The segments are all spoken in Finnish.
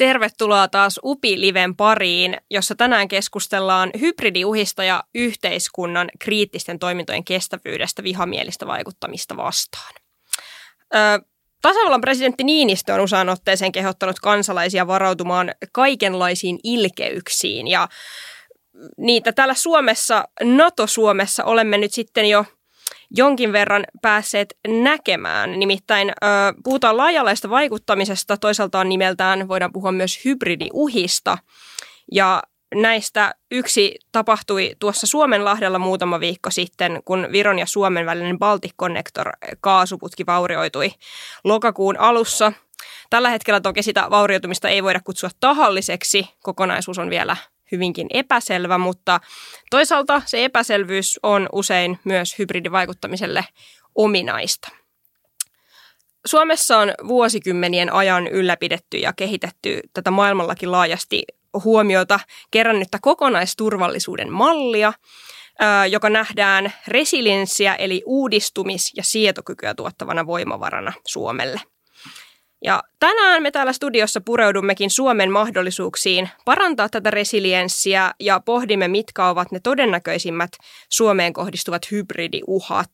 Tervetuloa taas UPI-liven pariin, jossa tänään keskustellaan hybridiuhista ja yhteiskunnan kriittisten toimintojen kestävyydestä vihamielistä vaikuttamista vastaan. Ö, tasavallan presidentti Niinistö on usein otteeseen kehottanut kansalaisia varautumaan kaikenlaisiin ilkeyksiin ja niitä täällä Suomessa, NATO-Suomessa olemme nyt sitten jo – jonkin verran päässeet näkemään. Nimittäin puhutaan laajalaista vaikuttamisesta, toisaalta nimeltään voidaan puhua myös hybridiuhista. Ja näistä yksi tapahtui tuossa Suomenlahdella muutama viikko sitten, kun Viron ja Suomen välinen Baltic Connector kaasuputki vaurioitui lokakuun alussa. Tällä hetkellä toki sitä vaurioitumista ei voida kutsua tahalliseksi. Kokonaisuus on vielä hyvinkin epäselvä, mutta toisaalta se epäselvyys on usein myös hybridivaikuttamiselle ominaista. Suomessa on vuosikymmenien ajan ylläpidetty ja kehitetty tätä maailmallakin laajasti huomiota kerännyttä kokonaisturvallisuuden mallia, joka nähdään resilienssiä eli uudistumis- ja sietokykyä tuottavana voimavarana Suomelle. Ja tänään me täällä studiossa pureudummekin Suomen mahdollisuuksiin parantaa tätä resilienssiä ja pohdimme, mitkä ovat ne todennäköisimmät Suomeen kohdistuvat hybridiuhat.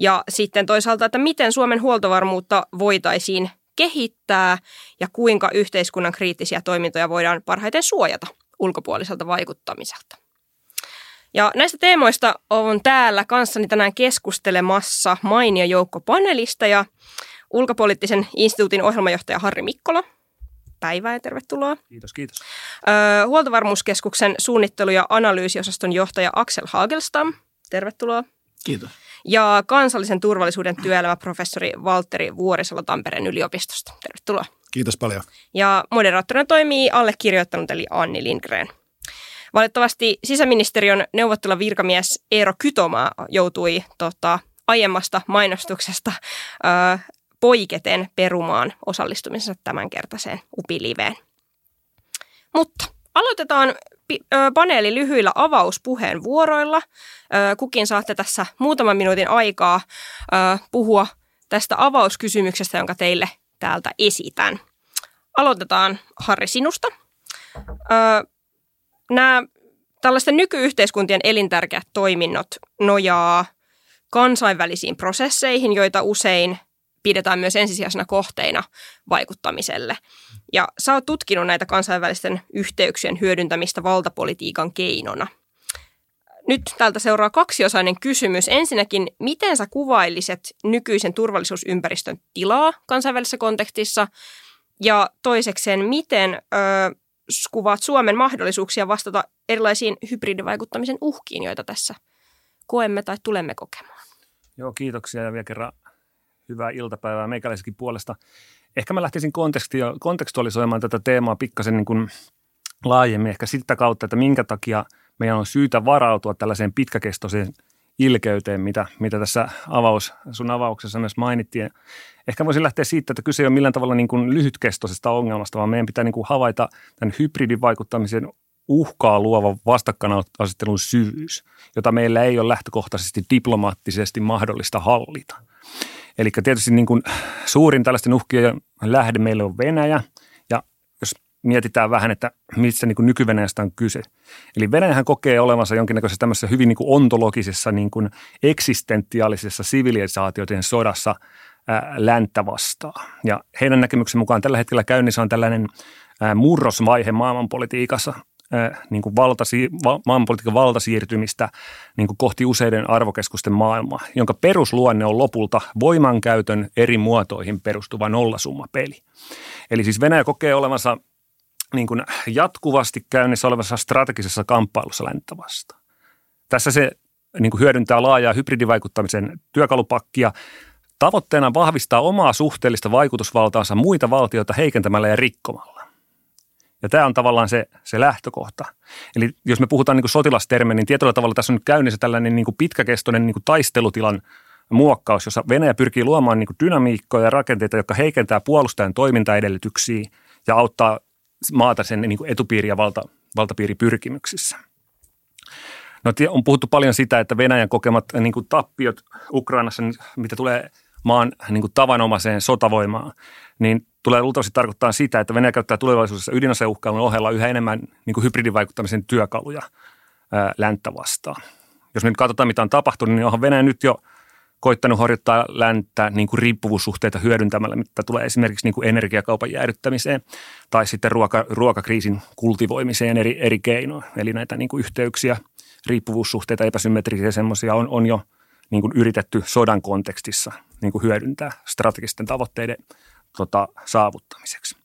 Ja sitten toisaalta, että miten Suomen huoltovarmuutta voitaisiin kehittää ja kuinka yhteiskunnan kriittisiä toimintoja voidaan parhaiten suojata ulkopuoliselta vaikuttamiselta. Ja näistä teemoista on täällä kanssani tänään keskustelemassa mainio joukko panelista ja ulkopoliittisen instituutin ohjelmajohtaja Harri Mikkola. Päivää ja tervetuloa. Kiitos, kiitos. Öö, huoltovarmuuskeskuksen suunnittelu- ja analyysiosaston johtaja Axel Hagelstam. Tervetuloa. Kiitos. Ja kansallisen turvallisuuden työelämäprofessori Valtteri Vuorisalo Tampereen yliopistosta. Tervetuloa. Kiitos paljon. Ja moderaattorina toimii allekirjoittanut eli Anni Lindgren. Valitettavasti sisäministeriön neuvottela virkamies Eero Kytomaa joutui tota, aiemmasta mainostuksesta ö, poiketen perumaan osallistumisensa tämänkertaiseen UPI-liveen. Mutta aloitetaan paneeli lyhyillä avauspuheenvuoroilla. Kukin saatte tässä muutaman minuutin aikaa puhua tästä avauskysymyksestä, jonka teille täältä esitän. Aloitetaan Harri sinusta. Nämä tällaisten nykyyhteiskuntien elintärkeät toiminnot nojaa kansainvälisiin prosesseihin, joita usein pidetään myös ensisijaisena kohteina vaikuttamiselle. Ja sä oot tutkinut näitä kansainvälisten yhteyksien hyödyntämistä valtapolitiikan keinona. Nyt täältä seuraa kaksiosainen kysymys. Ensinnäkin, miten sä kuvailisit nykyisen turvallisuusympäristön tilaa kansainvälisessä kontekstissa? Ja toisekseen, miten ö, kuvaat Suomen mahdollisuuksia vastata erilaisiin hybridivaikuttamisen uhkiin, joita tässä koemme tai tulemme kokemaan? Joo, kiitoksia ja vielä kerran hyvää iltapäivää meikäläisenkin puolesta. Ehkä mä lähtisin kontekstualisoimaan tätä teemaa pikkasen niin kuin laajemmin ehkä sitä kautta, että minkä takia meidän on syytä varautua tällaiseen pitkäkestoiseen ilkeyteen, mitä, mitä tässä avaus, sun avauksessa myös mainittiin. Ehkä voisin lähteä siitä, että kyse ei ole millään tavalla niin kuin lyhytkestoisesta ongelmasta, vaan meidän pitää niin kuin havaita tämän hybridivaikuttamisen uhkaa luova vastakkainasettelun syvyys, jota meillä ei ole lähtökohtaisesti diplomaattisesti mahdollista hallita. Eli tietysti niin kuin suurin tällaisten uhkien lähde meille on Venäjä, ja jos mietitään vähän, että missä niin nyky-Venäjästä on kyse. Eli Venäjähän kokee olevansa jonkinnäköisessä tämmöisessä hyvin niin kuin ontologisessa, niin kuin eksistentiaalisessa sivilisaatioiden sodassa ää, länttä vastaan. Ja heidän näkemyksen mukaan tällä hetkellä käynnissä on tällainen murrosvaihe maailmanpolitiikassa, niin kuin valtasi, maailmanpolitiikan valtasiirtymistä niin kuin kohti useiden arvokeskusten maailmaa, jonka perusluonne on lopulta voimankäytön eri muotoihin perustuva nollasummapeli. Eli siis Venäjä kokee olevansa niin kuin jatkuvasti käynnissä olevassa strategisessa kamppailussa länttä vastaan. Tässä se niin kuin hyödyntää laajaa hybridivaikuttamisen työkalupakkia tavoitteena vahvistaa omaa suhteellista vaikutusvaltaansa muita valtioita heikentämällä ja rikkomalla. Ja tämä on tavallaan se, se lähtökohta. Eli jos me puhutaan niin kuin sotilastermein, niin tietyllä tavalla tässä on nyt käynnissä tällainen niin pitkäkestoinen niin taistelutilan muokkaus, jossa Venäjä pyrkii luomaan niin dynamiikkoja ja rakenteita, jotka heikentää puolustajan toimintaedellytyksiä ja auttaa maata sen niin etupiiri- ja valta, valtapiiripyrkimyksissä. No, on puhuttu paljon sitä, että Venäjän kokemat niin tappiot Ukrainassa, mitä tulee maan niin kuin tavanomaiseen sotavoimaan, niin tulee luultavasti tarkoittaa sitä, että Venäjä käyttää tulevaisuudessa ydinaseuhkailun ohella yhä enemmän niin kuin hybridivaikuttamisen työkaluja ää, länttä vastaan. Jos me nyt katsotaan, mitä on tapahtunut, niin onhan Venäjä nyt jo koittanut horjuttaa länttä niin kuin riippuvuussuhteita hyödyntämällä, mitä tulee esimerkiksi niin kuin energiakaupan jäädyttämiseen tai sitten ruoka, ruokakriisin kultivoimiseen eri, eri keinoin. Eli näitä niin kuin yhteyksiä, riippuvuussuhteita, epäsymmetrisiä semmoisia on, on jo niin kuin yritetty sodan kontekstissa niin kuin hyödyntää strategisten tavoitteiden tota, saavuttamiseksi.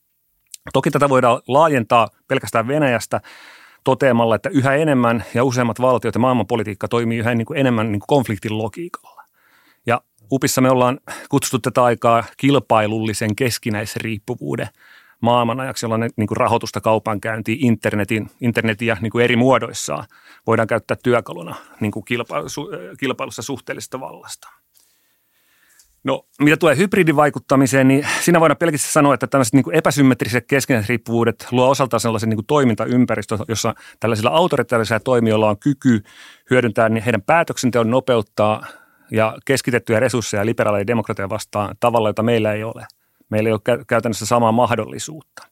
Toki tätä voidaan laajentaa pelkästään Venäjästä toteamalla, että yhä enemmän ja useammat valtiot ja maailmanpolitiikka toimii yhä niin kuin enemmän niin kuin konfliktin logiikalla. Ja UPissa me ollaan kutsuttu tätä aikaa kilpailullisen keskinäisriippuvuuden maailmanajaksi, jolloin niin kuin rahoitusta kaupankäyntiin, internetin, internetia niin kuin eri muodoissaan voidaan käyttää työkaluna niin kuin kilpailussa suhteellisesta vallasta. No, mitä tulee hybridivaikuttamiseen, niin siinä voidaan pelkästään sanoa, että tämmöiset niin epäsymmetriset keskinäisriippuvuudet luo osaltaan sellaisen niin toimintaympäristön, jossa tällaisilla autoritaarisilla toimijoilla on kyky hyödyntää niin heidän päätöksenteon nopeuttaa ja keskitettyjä resursseja liberaaleja demokratia vastaan tavalla, jota meillä ei ole. Meillä ei ole käytännössä samaa mahdollisuutta.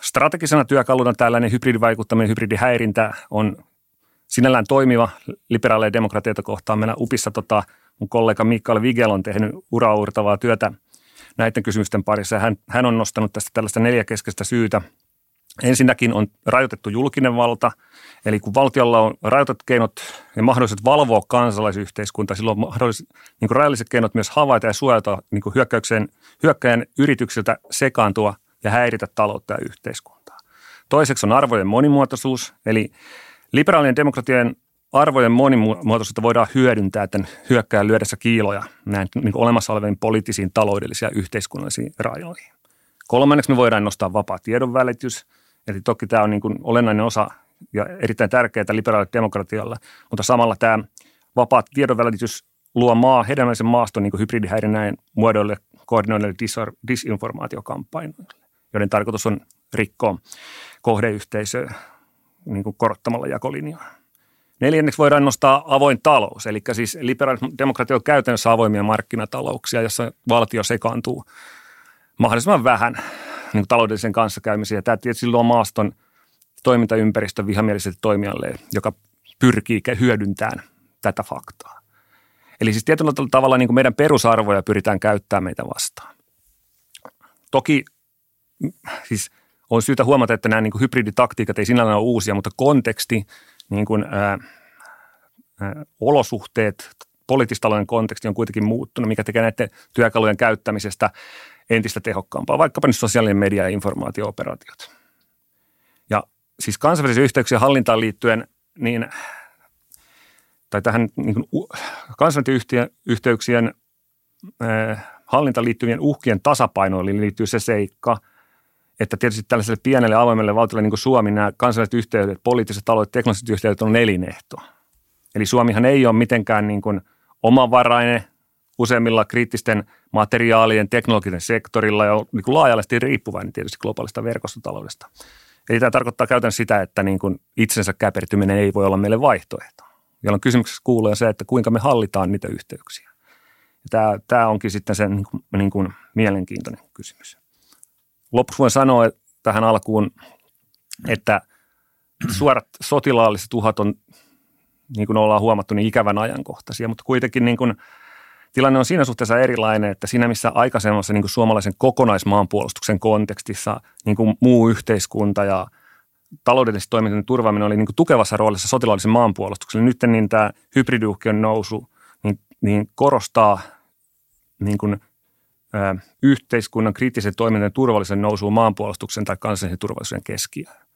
Strategisena työkaluna tällainen hybridivaikuttaminen, hybridihäirintä on sinällään toimiva liberaaleja demokratioita kohtaan. Meillä UPissa tota, mun kollega Mikael Vigel on tehnyt uraurtavaa työtä näiden kysymysten parissa. Hän, hän on nostanut tästä tällaista neljä keskeistä syytä. Ensinnäkin on rajoitettu julkinen valta, eli kun valtiolla on rajoitetut keinot ja mahdolliset valvoa kansalaisyhteiskuntaa, silloin on mahdolliset niin rajalliset keinot myös havaita ja suojata niin hyökkäyksen, hyökkäjän yrityksiltä sekaantua ja häiritä taloutta ja yhteiskuntaa. Toiseksi on arvojen monimuotoisuus, eli liberaalien demokratian arvojen monimuotoisuutta voidaan hyödyntää tämän hyökkäjän lyödessä kiiloja näin niin olemassa oleviin poliittisiin, taloudellisiin ja yhteiskunnallisiin rajoihin. Kolmanneksi me voidaan nostaa vapaa tiedonvälitys, eli toki tämä on niin kuin olennainen osa ja erittäin tärkeää liberaalille demokratialle, mutta samalla tämä vapaa tiedonvälitys luo maa, hedelmällisen maaston niin hybridihäirinnäin muodoille koordinoille disinformaatiokampanjoille, joiden tarkoitus on rikkoa kohdeyhteisöä niin korottamalla jakolinjaa. Neljänneksi voidaan nostaa avoin talous, eli siis liberaalidemokratia on käytännössä avoimia markkinatalouksia, jossa valtio sekaantuu mahdollisimman vähän niin kuin taloudellisen kanssakäymisen. Ja tämä tietysti luo maaston toimintaympäristön vihamieliselle toimijalle, joka pyrkii hyödyntämään tätä faktaa. Eli siis tietyllä tavalla niin kuin meidän perusarvoja pyritään käyttämään meitä vastaan. Toki siis on syytä huomata, että nämä niin kuin hybriditaktiikat ei sinällään ole uusia, mutta konteksti – niin kuin, ää, ää, olosuhteet, poliittistalouden konteksti on kuitenkin muuttunut, mikä tekee näiden työkalujen käyttämisestä entistä tehokkaampaa, vaikkapa nyt sosiaalinen media ja informaatio-operaatiot. Ja siis kansainvälisen yhteyksien hallintaan liittyen, niin, tai tähän niin kuin, kansainvälisten yhteyksien ää, hallintaan liittyvien uhkien tasapainoille liittyy se seikka – että tietysti tällaiselle pienelle avoimelle valtiolle niin kuin Suomi nämä kansainväliset yhteydet, poliittiset, taloudelliset, teknologiset yhteydet on elinehto. Eli Suomihan ei ole mitenkään niin kuin omavarainen useimmilla kriittisten materiaalien, teknologisen sektorilla ja niin kuin laajallisesti riippuvainen tietysti globaalista verkostotaloudesta. Eli tämä tarkoittaa käytännössä sitä, että niin kuin itsensä käpertyminen ei voi olla meille vaihtoehto. Jolloin kysymyksessä kuuluu se, että kuinka me hallitaan niitä yhteyksiä. Ja tämä, tämä onkin sitten se niin kuin, niin kuin mielenkiintoinen kysymys. Lopuksi voin sanoa tähän alkuun, että suorat sotilaalliset uhat on, niin kuin ollaan huomattu, niin ikävän ajankohtaisia, mutta kuitenkin niin kuin tilanne on siinä suhteessa erilainen, että siinä missä aikaisemmassa niin kuin suomalaisen kokonaismaanpuolustuksen kontekstissa niin kuin muu yhteiskunta ja taloudellisesti toimintojen turvaaminen oli niin kuin tukevassa roolissa sotilaallisen maanpuolustuksen. Nyt niin tämä hybridiuhkien nousu niin, niin korostaa niin kuin yhteiskunnan kriittisen toiminnan turvallisen nousuun maanpuolustuksen tai kansallisen turvallisuuden keskiöön.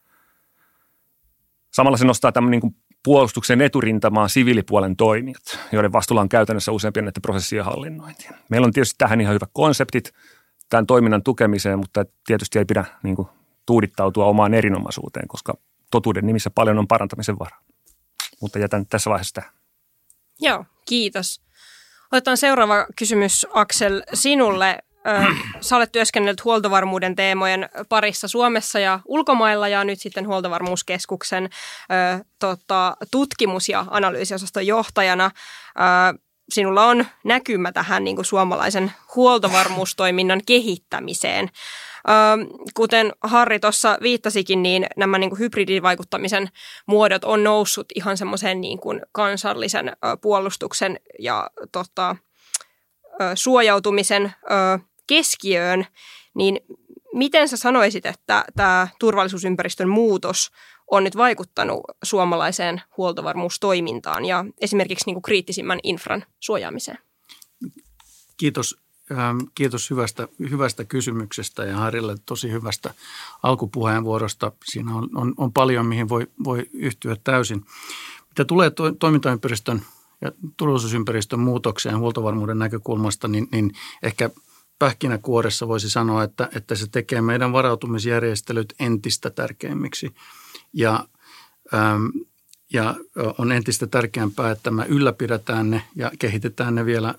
Samalla se nostaa tämän niin kuin puolustuksen eturintamaan siviilipuolen toimijat, joiden vastuulla on käytännössä useampia näiden prosessien hallinnointi. Meillä on tietysti tähän ihan hyvät konseptit tämän toiminnan tukemiseen, mutta tietysti ei pidä niin kuin, tuudittautua omaan erinomaisuuteen, koska totuuden nimissä paljon on parantamisen varaa. Mutta jätän tässä vaiheessa tähän. Joo, kiitos. Otetaan seuraava kysymys, Aksel, sinulle. Sä olet työskennellyt huoltovarmuuden teemojen parissa Suomessa ja ulkomailla ja nyt sitten huoltovarmuuskeskuksen ö, tota, tutkimus- ja analyysiosaston johtajana. Ö, sinulla on näkymä tähän niin kuin suomalaisen huoltovarmuustoiminnan kehittämiseen. Kuten Harri tuossa viittasikin, niin nämä niin kuin hybridivaikuttamisen muodot on noussut ihan semmoisen niin kuin kansallisen puolustuksen ja tota, suojautumisen keskiöön, niin miten sä sanoisit, että tämä turvallisuusympäristön muutos on nyt vaikuttanut suomalaiseen huoltovarmuustoimintaan ja esimerkiksi niin kuin kriittisimmän infran suojaamiseen? Kiitos Ähm, kiitos hyvästä, hyvästä kysymyksestä ja Harille tosi hyvästä alkupuheenvuorosta. Siinä on, on, on paljon, mihin voi, voi yhtyä täysin. Mitä tulee to, toimintaympäristön ja turvallisuusympäristön muutokseen huoltovarmuuden näkökulmasta, niin, niin ehkä pähkinäkuoressa voisi sanoa, että, että se tekee meidän varautumisjärjestelyt entistä tärkeimmiksi. Ja ähm, ja on entistä tärkeämpää, että me ylläpidetään ne ja kehitetään ne vielä,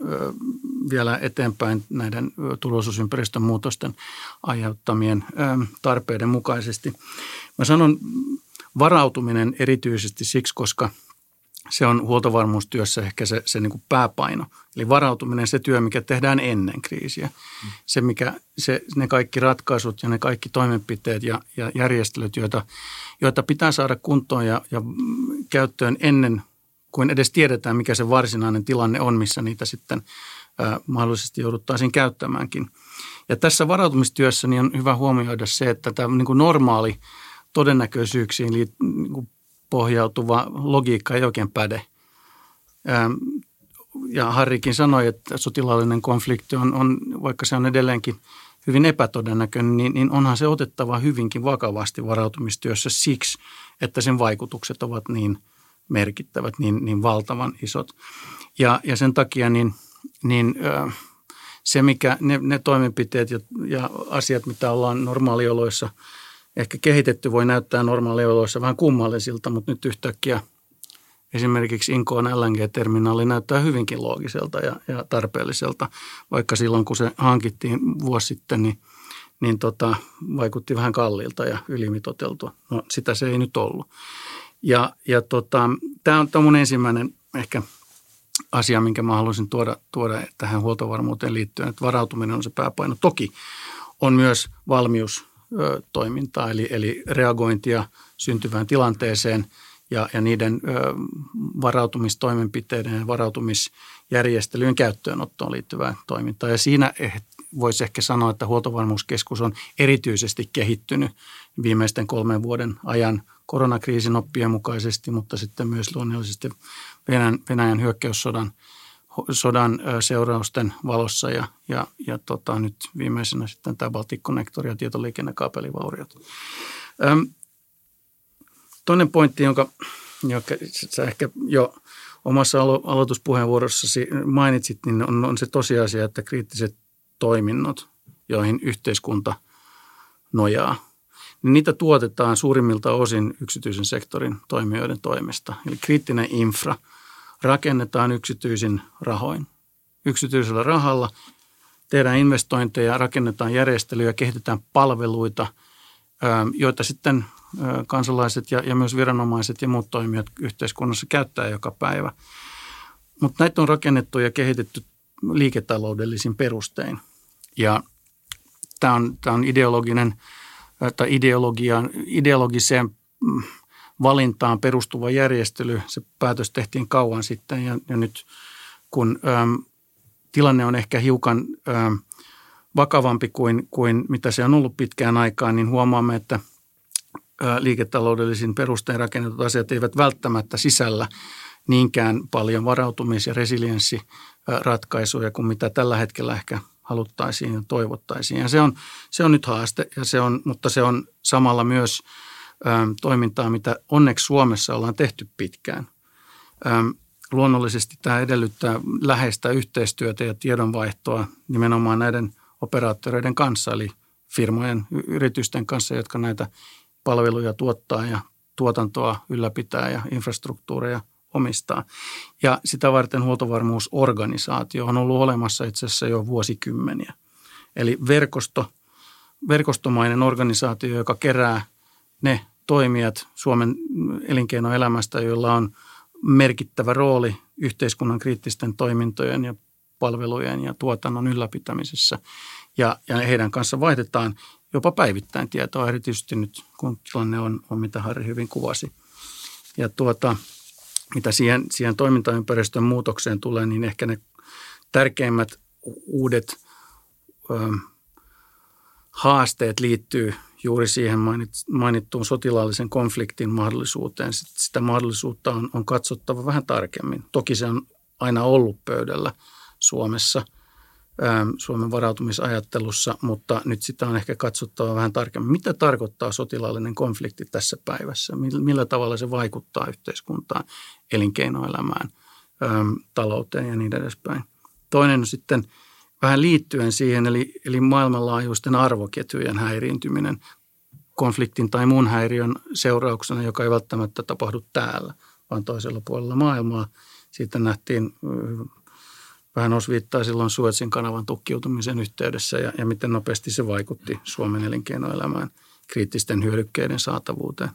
vielä eteenpäin näiden turvallisuusympäristön muutosten aiheuttamien tarpeiden mukaisesti. Mä sanon varautuminen erityisesti siksi, koska se on huoltovarmuustyössä ehkä se, se niin kuin pääpaino. Eli varautuminen se työ, mikä tehdään ennen kriisiä. Se, mikä, se, ne kaikki ratkaisut ja ne kaikki toimenpiteet ja, ja järjestelyt, joita, joita pitää saada kuntoon ja, ja käyttöön ennen kuin edes tiedetään, mikä se varsinainen tilanne on, missä niitä sitten ää, mahdollisesti jouduttaisiin käyttämäänkin. Ja tässä varautumistyössä niin on hyvä huomioida se, että tämä niin kuin normaali todennäköisyyksiin niin pohjautuva logiikka ei oikein päde. Ja Harrikin sanoi, että sotilaallinen konflikti on, on vaikka se on edelleenkin hyvin epätodennäköinen, niin, niin onhan se otettava hyvinkin vakavasti varautumistyössä siksi, että sen vaikutukset ovat niin merkittävät, niin, niin valtavan isot. Ja, ja sen takia niin, niin se, mikä ne, ne toimenpiteet ja, ja asiat, mitä ollaan normaalioloissa – ehkä kehitetty voi näyttää normaalioloissa vähän kummallisilta, mutta nyt yhtäkkiä esimerkiksi Inkoon LNG-terminaali näyttää hyvinkin loogiselta ja, ja tarpeelliselta, vaikka silloin kun se hankittiin vuosi sitten, niin, niin tota, vaikutti vähän kalliilta ja ylimitoteltua. No sitä se ei nyt ollut. Ja, ja tota, tämä on mun ensimmäinen ehkä asia, minkä mä haluaisin tuoda, tuoda tähän huoltovarmuuteen liittyen, että varautuminen on se pääpaino. Toki on myös valmius toimintaa, eli, eli reagointia syntyvään tilanteeseen ja, ja niiden ö, varautumistoimenpiteiden ja varautumisjärjestelyjen käyttöönottoon liittyvää toimintaa. Ja siinä eh, voisi ehkä sanoa, että huoltovarmuuskeskus on erityisesti kehittynyt viimeisten kolmen vuoden ajan koronakriisin oppien mukaisesti, mutta sitten myös luonnollisesti Venäjän, Venäjän hyökkäyssodan – sodan seurausten valossa ja, ja, ja tota, nyt viimeisenä sitten tämä Baltic-konnektori ja tietoliikennekaapelivauriot. Öm, toinen pointti, jonka, jonka sä ehkä jo omassa alo- aloituspuheenvuorossasi mainitsit, niin on, on se tosiasia, että kriittiset toiminnot, joihin yhteiskunta nojaa, niin niitä tuotetaan suurimmilta osin yksityisen sektorin toimijoiden toimesta. Eli kriittinen infra – rakennetaan yksityisin rahoin. Yksityisellä rahalla tehdään investointeja, rakennetaan järjestelyjä, kehitetään palveluita, joita sitten kansalaiset ja, myös viranomaiset ja muut toimijat yhteiskunnassa käyttää joka päivä. Mutta näitä on rakennettu ja kehitetty liiketaloudellisin perustein. Ja tämä on, tämä on ideologinen tai ideologian, ideologiseen mm, valintaan perustuva järjestely. Se päätös tehtiin kauan sitten ja, ja nyt kun äm, tilanne on ehkä hiukan äm, vakavampi kuin, kuin mitä se on ollut pitkään aikaan, niin huomaamme, että ä, liiketaloudellisin perustein rakennetut asiat eivät välttämättä sisällä niinkään paljon varautumis- ja resilienssiratkaisuja kuin mitä tällä hetkellä ehkä haluttaisiin ja toivottaisiin. Ja se on, se on nyt haaste, ja se on, mutta se on samalla myös – toimintaa, mitä onneksi Suomessa ollaan tehty pitkään. Luonnollisesti tämä edellyttää läheistä yhteistyötä ja tiedonvaihtoa nimenomaan näiden operaattoreiden kanssa, eli firmojen, yritysten kanssa, jotka näitä palveluja tuottaa ja tuotantoa ylläpitää ja infrastruktuureja omistaa. Ja sitä varten huoltovarmuusorganisaatio on ollut olemassa itse asiassa jo vuosikymmeniä. Eli verkosto, verkostomainen organisaatio, joka kerää ne toimijat Suomen elinkeinoelämästä, joilla on merkittävä rooli yhteiskunnan kriittisten toimintojen ja palvelujen ja tuotannon ylläpitämisessä. Ja, ja heidän kanssa vaihdetaan jopa päivittäin tietoa, erityisesti nyt kun tilanne on, on mitä Harri hyvin kuvasi. Ja tuota, mitä siihen, siihen toimintaympäristön muutokseen tulee, niin ehkä ne tärkeimmät uudet ö, haasteet liittyy juuri siihen mainittuun sotilaallisen konfliktin mahdollisuuteen. Sitä mahdollisuutta on, on katsottava vähän tarkemmin. Toki se on aina ollut pöydällä Suomessa, Suomen varautumisajattelussa, mutta nyt sitä on ehkä katsottava vähän tarkemmin. Mitä tarkoittaa sotilaallinen konflikti tässä päivässä? Millä tavalla se vaikuttaa yhteiskuntaan, elinkeinoelämään, talouteen ja niin edespäin. Toinen on sitten – vähän liittyen siihen, eli, eli maailmanlaajuisten arvoketjujen häiriintyminen konfliktin tai muun häiriön seurauksena, joka ei välttämättä tapahdu täällä, vaan toisella puolella maailmaa. Siitä nähtiin vähän osviittaa silloin Suetsin kanavan tukkiutumisen yhteydessä ja, ja miten nopeasti se vaikutti Suomen elinkeinoelämään kriittisten hyödykkeiden saatavuuteen.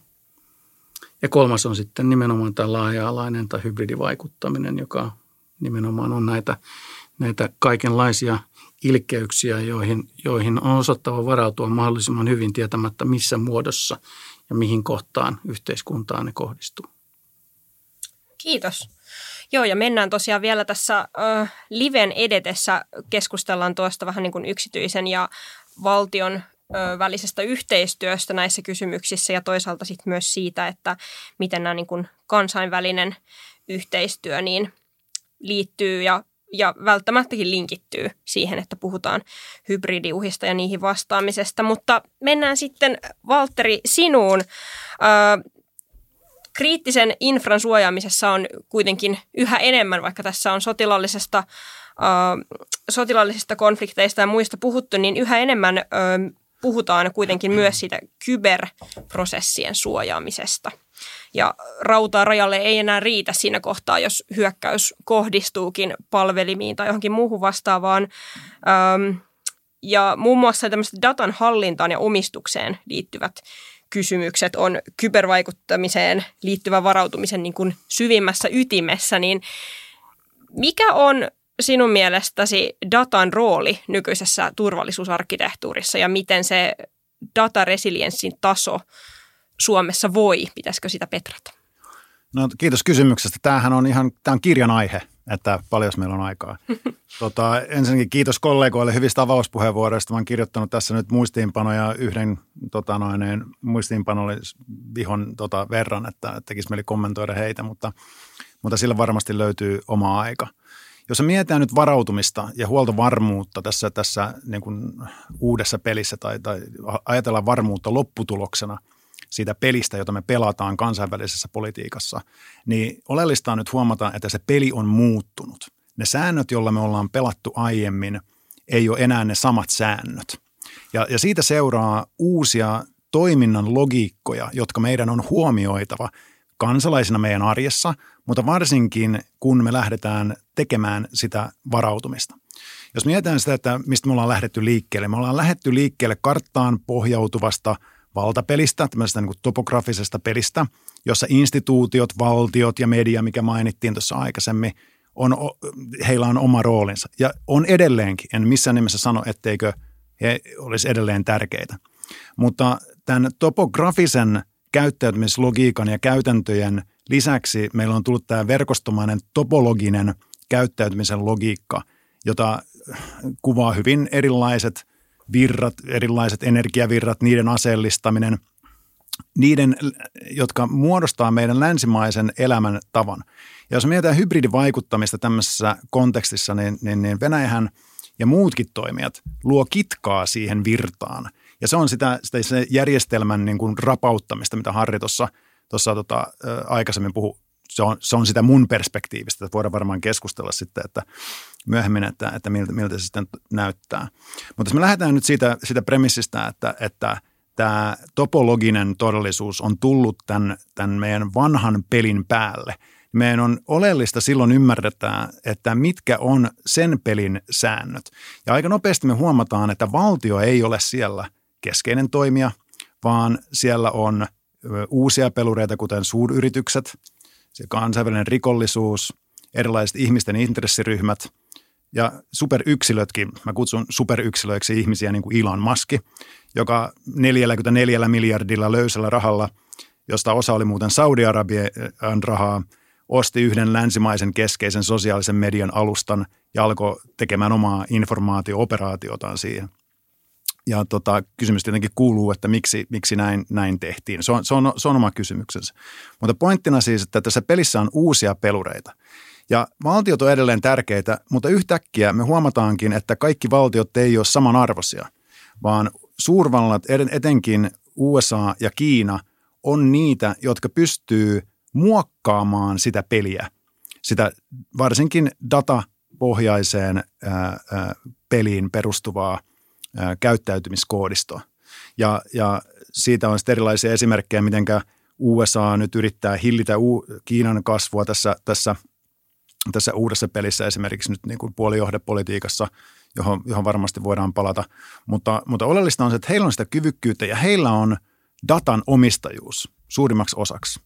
Ja kolmas on sitten nimenomaan tämä laaja-alainen tai hybridivaikuttaminen, joka nimenomaan on näitä näitä kaikenlaisia ilkeyksiä, joihin, joihin on osattava varautua mahdollisimman hyvin tietämättä missä muodossa ja mihin kohtaan yhteiskuntaan ne kohdistuu. Kiitos. Joo, ja mennään tosiaan vielä tässä äh, liven edetessä, keskustellaan tuosta vähän niin kuin yksityisen ja valtion välisestä yhteistyöstä näissä kysymyksissä ja toisaalta sitten myös siitä, että miten nämä niin kuin kansainvälinen yhteistyö niin liittyy ja ja välttämättäkin linkittyy siihen, että puhutaan hybridiuhista ja niihin vastaamisesta. Mutta mennään sitten, Valtteri, sinuun. Ö, kriittisen infran suojaamisessa on kuitenkin yhä enemmän, vaikka tässä on sotilaallisesta, ö, sotilaallisista konflikteista ja muista puhuttu, niin yhä enemmän puhutaan kuitenkin myös siitä kyberprosessien suojaamisesta – ja rautaa rajalle ei enää riitä siinä kohtaa, jos hyökkäys kohdistuukin palvelimiin tai johonkin muuhun vastaavaan. Ähm, ja muun muassa tämmöiset datan hallintaan ja omistukseen liittyvät kysymykset on kybervaikuttamiseen liittyvän varautumisen niin kuin syvimmässä ytimessä, niin mikä on sinun mielestäsi datan rooli nykyisessä turvallisuusarkkitehtuurissa ja miten se dataresilienssin taso Suomessa voi? Pitäisikö sitä petrata? No kiitos kysymyksestä. Tämähän on ihan tämä on kirjan aihe, että paljon meillä on aikaa. tota, ensinnäkin kiitos kollegoille hyvistä avauspuheenvuoroista. Mä oon kirjoittanut tässä nyt muistiinpanoja yhden tota noin, muistiinpanolle vihon tota, verran, että tekisi mieli kommentoida heitä, mutta, mutta sillä varmasti löytyy oma aika. Jos mietitään nyt varautumista ja huoltovarmuutta tässä, tässä niin kuin uudessa pelissä tai, tai ajatellaan varmuutta lopputuloksena – siitä pelistä, jota me pelataan kansainvälisessä politiikassa, niin oleellista on nyt huomata, että se peli on muuttunut. Ne säännöt, joilla me ollaan pelattu aiemmin, ei ole enää ne samat säännöt. Ja, ja siitä seuraa uusia toiminnan logiikkoja, jotka meidän on huomioitava kansalaisina meidän arjessa, mutta varsinkin kun me lähdetään tekemään sitä varautumista. Jos mietitään sitä, että mistä me ollaan lähdetty liikkeelle, me ollaan lähdetty liikkeelle karttaan pohjautuvasta – valtapelistä, tämmöisestä niin topografisesta pelistä, jossa instituutiot, valtiot ja media, mikä mainittiin tuossa aikaisemmin, on, heillä on oma roolinsa. Ja on edelleenkin, en missään nimessä sano, etteikö he olisi edelleen tärkeitä. Mutta tämän topografisen käyttäytymislogiikan ja käytäntöjen lisäksi meillä on tullut tämä verkostomainen topologinen käyttäytymisen logiikka, jota kuvaa hyvin erilaiset virrat, erilaiset energiavirrat, niiden aseellistaminen, niiden, jotka muodostaa meidän länsimaisen elämän tavan. Ja jos mietitään hybridivaikuttamista tämmöisessä kontekstissa, niin, niin, niin Venäjähän ja muutkin toimijat luo kitkaa siihen virtaan. Ja se on sitä, sitä se järjestelmän niin kuin rapauttamista, mitä Harri tuossa, tota, aikaisemmin puhui se on, se on sitä mun perspektiivistä, että voidaan varmaan keskustella sitten, että myöhemmin, että, että miltä, miltä se sitten näyttää. Mutta jos me lähdetään nyt siitä, siitä premissistä, että, että tämä topologinen todellisuus on tullut tämän, tämän meidän vanhan pelin päälle, meidän on oleellista silloin ymmärretään, että mitkä on sen pelin säännöt. Ja aika nopeasti me huomataan, että valtio ei ole siellä keskeinen toimija, vaan siellä on uusia pelureita, kuten suuryritykset – se kansainvälinen rikollisuus, erilaiset ihmisten intressiryhmät ja superyksilötkin. Mä kutsun superyksilöiksi ihmisiä niin kuin Elon Musk, joka 44 miljardilla löysällä rahalla, josta osa oli muuten Saudi-Arabian rahaa, osti yhden länsimaisen keskeisen sosiaalisen median alustan ja alkoi tekemään omaa informaatio-operaatiotaan siihen. Ja tota, kysymys tietenkin kuuluu, että miksi, miksi näin, näin tehtiin. Se on, se, on, se on oma kysymyksensä. Mutta pointtina siis, että tässä pelissä on uusia pelureita. Ja valtiot on edelleen tärkeitä, mutta yhtäkkiä me huomataankin, että kaikki valtiot ei ole samanarvoisia, vaan suurvallat, etenkin USA ja Kiina, on niitä, jotka pystyy muokkaamaan sitä peliä, sitä varsinkin datapohjaiseen peliin perustuvaa käyttäytymiskoodistoa. Ja, ja siitä on sitten erilaisia esimerkkejä, miten USA nyt yrittää hillitä Kiinan kasvua tässä, tässä, tässä uudessa pelissä esimerkiksi nyt niin kuin puolijohdepolitiikassa, johon, johon varmasti voidaan palata. Mutta, mutta oleellista on se, että heillä on sitä kyvykkyyttä ja heillä on datan omistajuus suurimmaksi osaksi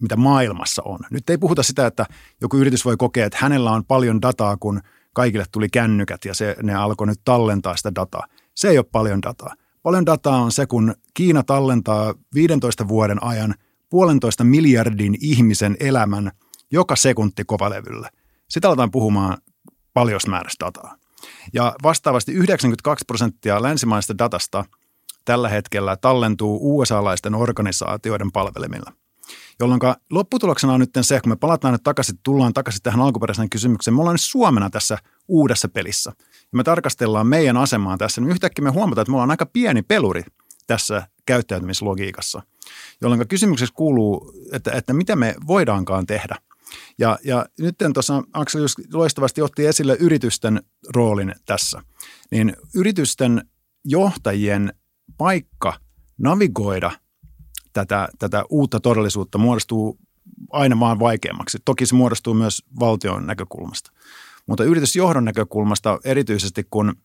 mitä maailmassa on. Nyt ei puhuta sitä, että joku yritys voi kokea, että hänellä on paljon dataa, kun kaikille tuli kännykät ja se, ne alkoi nyt tallentaa sitä dataa. Se ei ole paljon dataa. Paljon dataa on se, kun Kiina tallentaa 15 vuoden ajan puolentoista miljardin ihmisen elämän joka sekunti kovalevyllä. Sitä aletaan puhumaan paljon määrästä dataa. Ja vastaavasti 92 prosenttia länsimaista datasta tällä hetkellä tallentuu USA-laisten organisaatioiden palvelimilla – jolloin lopputuloksena on nyt se, kun me palataan nyt takaisin, tullaan takaisin tähän alkuperäiseen kysymykseen, me ollaan nyt Suomena tässä uudessa pelissä. Ja me tarkastellaan meidän asemaa tässä, niin yhtäkkiä me huomataan, että me ollaan aika pieni peluri tässä käyttäytymislogiikassa, jolloin kysymyksessä kuuluu, että, että mitä me voidaankaan tehdä. Ja, ja nyt tuossa Aksel just loistavasti otti esille yritysten roolin tässä. Niin yritysten johtajien paikka navigoida – tätä, tätä uutta todellisuutta muodostuu aina vaan vaikeammaksi. Toki se muodostuu myös valtion näkökulmasta. Mutta yritysjohdon näkökulmasta erityisesti, kun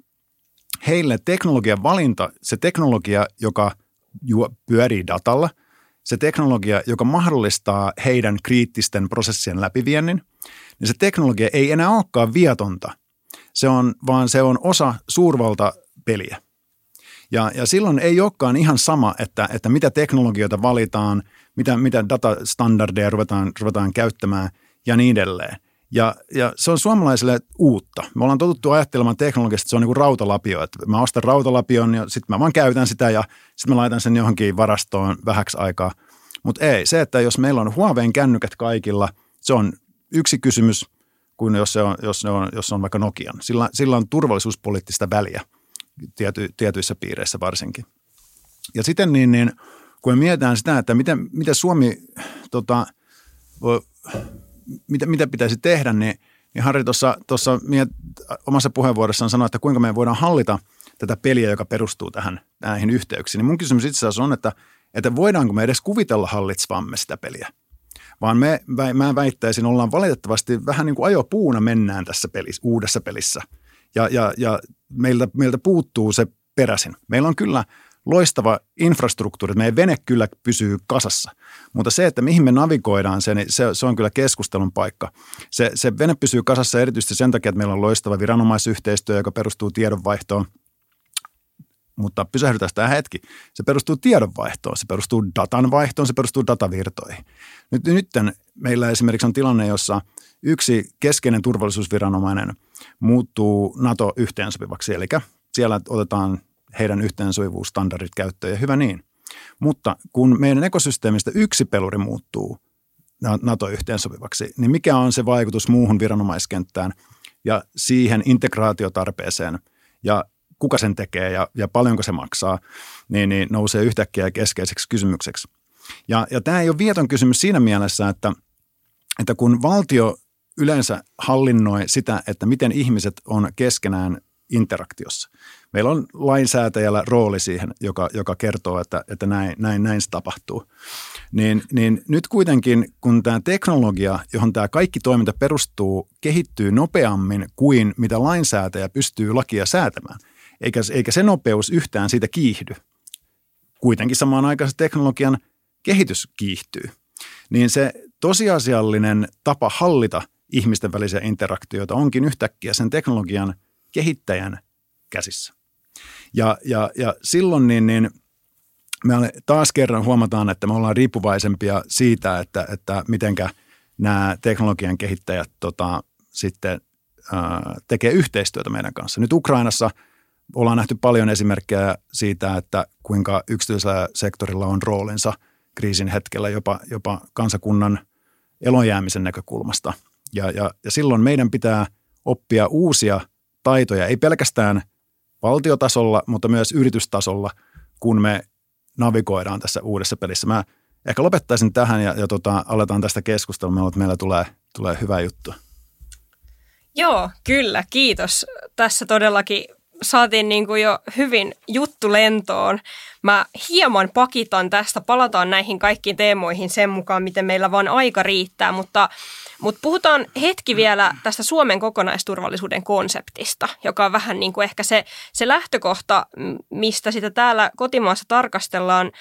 heille teknologian valinta, se teknologia, joka pyörii datalla, se teknologia, joka mahdollistaa heidän kriittisten prosessien läpiviennin, niin se teknologia ei enää olekaan vietonta, se on, vaan se on osa suurvaltapeliä. Ja, ja silloin ei olekaan ihan sama, että, että mitä teknologioita valitaan, mitä, mitä datastandardeja ruvetaan, ruvetaan käyttämään ja niin edelleen. Ja, ja se on suomalaisille uutta. Me ollaan totuttu ajattelemaan teknologiasta, että se on niin kuin rautalapio. Että mä ostan rautalapion ja sitten mä vaan käytän sitä ja sitten mä laitan sen johonkin varastoon vähäksi aikaa. Mutta ei, se, että jos meillä on Huaweiin kännykät kaikilla, se on yksi kysymys kuin jos se on, jos se on, jos se on vaikka Nokian. Sillä, sillä on turvallisuuspoliittista väliä tiety, tietyissä piireissä varsinkin. Ja sitten niin, niin kun me mietitään sitä, että miten, miten Suomi, tota, voi, mitä, mitä pitäisi tehdä, niin, niin Harri tuossa, omassa puheenvuorossaan sanoi, että kuinka me voidaan hallita tätä peliä, joka perustuu tähän, näihin yhteyksiin. Niin mun kysymys itse asiassa on, että, että voidaanko me edes kuvitella hallitsevamme sitä peliä. Vaan me, mä väittäisin, ollaan valitettavasti vähän niin kuin ajopuuna mennään tässä pelissä, uudessa pelissä – ja, ja, ja meiltä, meiltä puuttuu se peräisin. Meillä on kyllä loistava infrastruktuuri, meidän vene kyllä pysyy kasassa, mutta se, että mihin me navigoidaan se, niin se, se on kyllä keskustelun paikka. Se, se vene pysyy kasassa erityisesti sen takia, että meillä on loistava viranomaisyhteistyö, joka perustuu tiedonvaihtoon, mutta pysähdytään tämä hetki. Se perustuu tiedonvaihtoon, se perustuu datan vaihtoon, se perustuu datavirtoihin. Nyt, nyt meillä esimerkiksi on tilanne, jossa yksi keskeinen turvallisuusviranomainen – muuttuu NATO-yhteensopivaksi, eli siellä otetaan heidän yhteensopivuusstandardit käyttöön ja hyvä niin. Mutta kun meidän ekosysteemistä yksi peluri muuttuu NATO-yhteensopivaksi, niin mikä on se vaikutus muuhun viranomaiskenttään ja siihen integraatiotarpeeseen ja kuka sen tekee ja, ja paljonko se maksaa, niin, niin nousee yhtäkkiä keskeiseksi kysymykseksi. Ja, ja tämä ei ole vieton kysymys siinä mielessä, että, että kun valtio yleensä hallinnoi sitä, että miten ihmiset on keskenään interaktiossa. Meillä on lainsäätäjällä rooli siihen, joka, joka kertoo, että, että näin, näin, näin se tapahtuu. Niin, niin nyt kuitenkin, kun tämä teknologia, johon tämä kaikki toiminta perustuu, kehittyy nopeammin kuin mitä lainsäätäjä pystyy lakia säätämään, eikä, eikä se nopeus yhtään siitä kiihdy. Kuitenkin samaan aikaan teknologian kehitys kiihtyy. Niin se tosiasiallinen tapa hallita ihmisten välisiä interaktioita onkin yhtäkkiä sen teknologian kehittäjän käsissä. Ja, ja, ja silloin niin, niin me taas kerran huomataan, että me ollaan riippuvaisempia siitä, että, että mitenkä nämä teknologian kehittäjät tota, sitten ää, tekee yhteistyötä meidän kanssa. Nyt Ukrainassa ollaan nähty paljon esimerkkejä siitä, että kuinka yksityisellä sektorilla on roolinsa kriisin hetkellä jopa, jopa kansakunnan elonjäämisen näkökulmasta. Ja, ja, ja silloin meidän pitää oppia uusia taitoja, ei pelkästään valtiotasolla, mutta myös yritystasolla, kun me navigoidaan tässä uudessa pelissä. Mä ehkä lopettaisin tähän ja, ja tota, aletaan tästä keskustelua, että meillä tulee, tulee hyvä juttu. Joo, kyllä, kiitos. Tässä todellakin saatiin niin kuin jo hyvin juttu lentoon. Mä hieman pakitan tästä, palataan näihin kaikkiin teemoihin sen mukaan, miten meillä vaan aika riittää, mutta, mutta puhutaan hetki vielä tästä Suomen kokonaisturvallisuuden konseptista, joka on vähän niin kuin ehkä se, se lähtökohta, mistä sitä täällä kotimaassa tarkastellaan.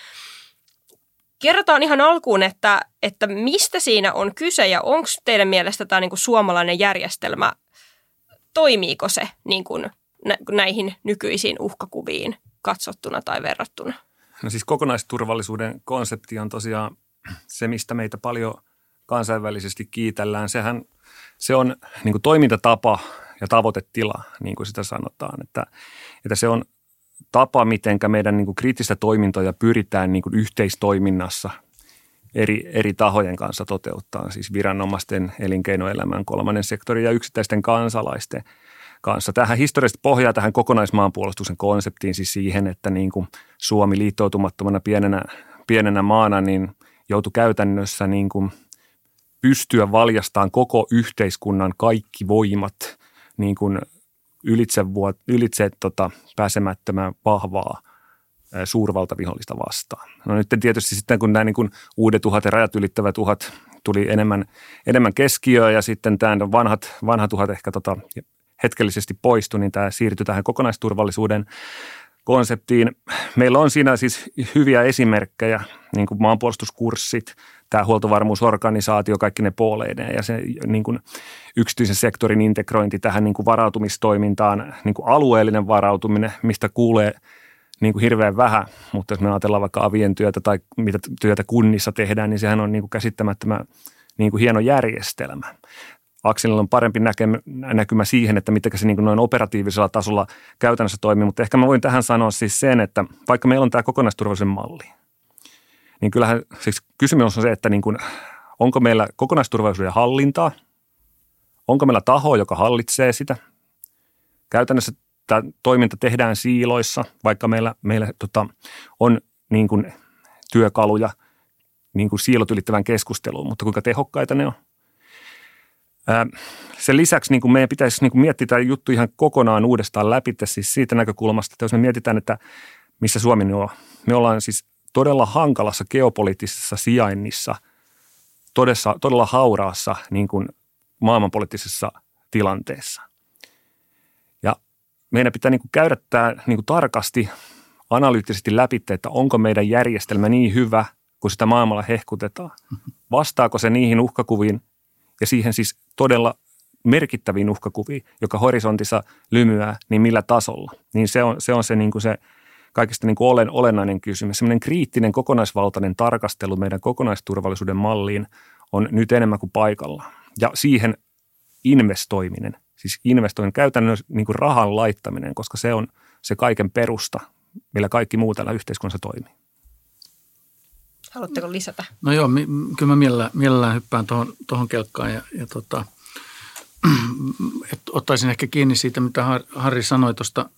Kerrotaan ihan alkuun, että, että mistä siinä on kyse ja onko teidän mielestä tämä niin kuin suomalainen järjestelmä, toimiiko se niin kuin näihin nykyisiin uhkakuviin katsottuna tai verrattuna? No siis kokonaisturvallisuuden konsepti on tosiaan se, mistä meitä paljon kansainvälisesti kiitellään. Sehän se on niin kuin toimintatapa ja tavoitetila, niin kuin sitä sanotaan, että, että se on tapa, miten meidän niin kuin kriittistä toimintoja pyritään niin kuin yhteistoiminnassa eri, eri tahojen kanssa toteuttaa, siis viranomaisten, elinkeinoelämän, kolmannen sektorin ja yksittäisten kansalaisten – kanssa. Tähän historiallisesti pohjaa tähän kokonaismaanpuolustuksen konseptiin, siis siihen, että niin kuin Suomi liittoutumattomana pienenä, pienenä maana niin joutui käytännössä niin kuin pystyä valjastamaan koko yhteiskunnan kaikki voimat niin kuin ylitse, ylitse tota, pääsemättömän vahvaa suurvaltavihollista vastaan. No nyt tietysti sitten kun nämä niin kuin uudet uhat ja rajat ylittävät uhat tuli enemmän, enemmän keskiöön ja sitten tämä vanhat, vanhat uhat ehkä tota, hetkellisesti poistui, niin tämä siirtyi tähän kokonaisturvallisuuden konseptiin. Meillä on siinä siis hyviä esimerkkejä, niin kuin maanpuolustuskurssit, tämä huoltovarmuusorganisaatio, kaikki ne puoleineen ja se niin kuin yksityisen sektorin integrointi tähän niin kuin varautumistoimintaan, niin kuin alueellinen varautuminen, mistä kuulee niin kuin hirveän vähän, mutta jos me ajatellaan vaikka avien työtä tai mitä työtä kunnissa tehdään, niin sehän on niin kuin käsittämättömän niin kuin hieno järjestelmä. Akselilla on parempi näkymä siihen, että miten se niin noin operatiivisella tasolla käytännössä toimii, mutta ehkä mä voin tähän sanoa siis sen, että vaikka meillä on tämä kokonaisturvallisen malli, niin kyllähän siis kysymys on se, että niin kuin, onko meillä kokonaisturvallisuuden hallintaa, onko meillä taho, joka hallitsee sitä. Käytännössä tämä toiminta tehdään siiloissa, vaikka meillä, meillä tota, on niin kuin työkaluja niin kuin siilot ylittävän keskusteluun, mutta kuinka tehokkaita ne on – sen lisäksi niin kuin meidän pitäisi niin kuin miettiä tämä juttu ihan kokonaan uudestaan läpi, siis siitä näkökulmasta, että jos me mietitään, että missä Suomi on. Me ollaan siis todella hankalassa geopoliittisessa sijainnissa, todessa, todella hauraassa niin kuin maailmanpoliittisessa tilanteessa. Ja meidän pitää niin kuin käydä tämä niin kuin tarkasti analyyttisesti läpi, että onko meidän järjestelmä niin hyvä, kun sitä maailmalla hehkutetaan. Vastaako se niihin uhkakuviin, ja siihen siis todella merkittäviin uhkakuviin, joka horisontissa lymyää, niin millä tasolla. Niin se on se, on se, niin kuin se kaikista niin kuin olen, olennainen kysymys. Sellainen kriittinen kokonaisvaltainen tarkastelu meidän kokonaisturvallisuuden malliin on nyt enemmän kuin paikalla. Ja siihen investoiminen, siis investoinnin käytännön niin kuin rahan laittaminen, koska se on se kaiken perusta, millä kaikki muu täällä yhteiskunnassa toimii. Haluatteko lisätä? No joo, mi, kyllä mä mielellään, mielellään hyppään tuohon, tuohon kelkkaan ja, ja tota, et ottaisin ehkä kiinni siitä, mitä Harri sanoi tuosta,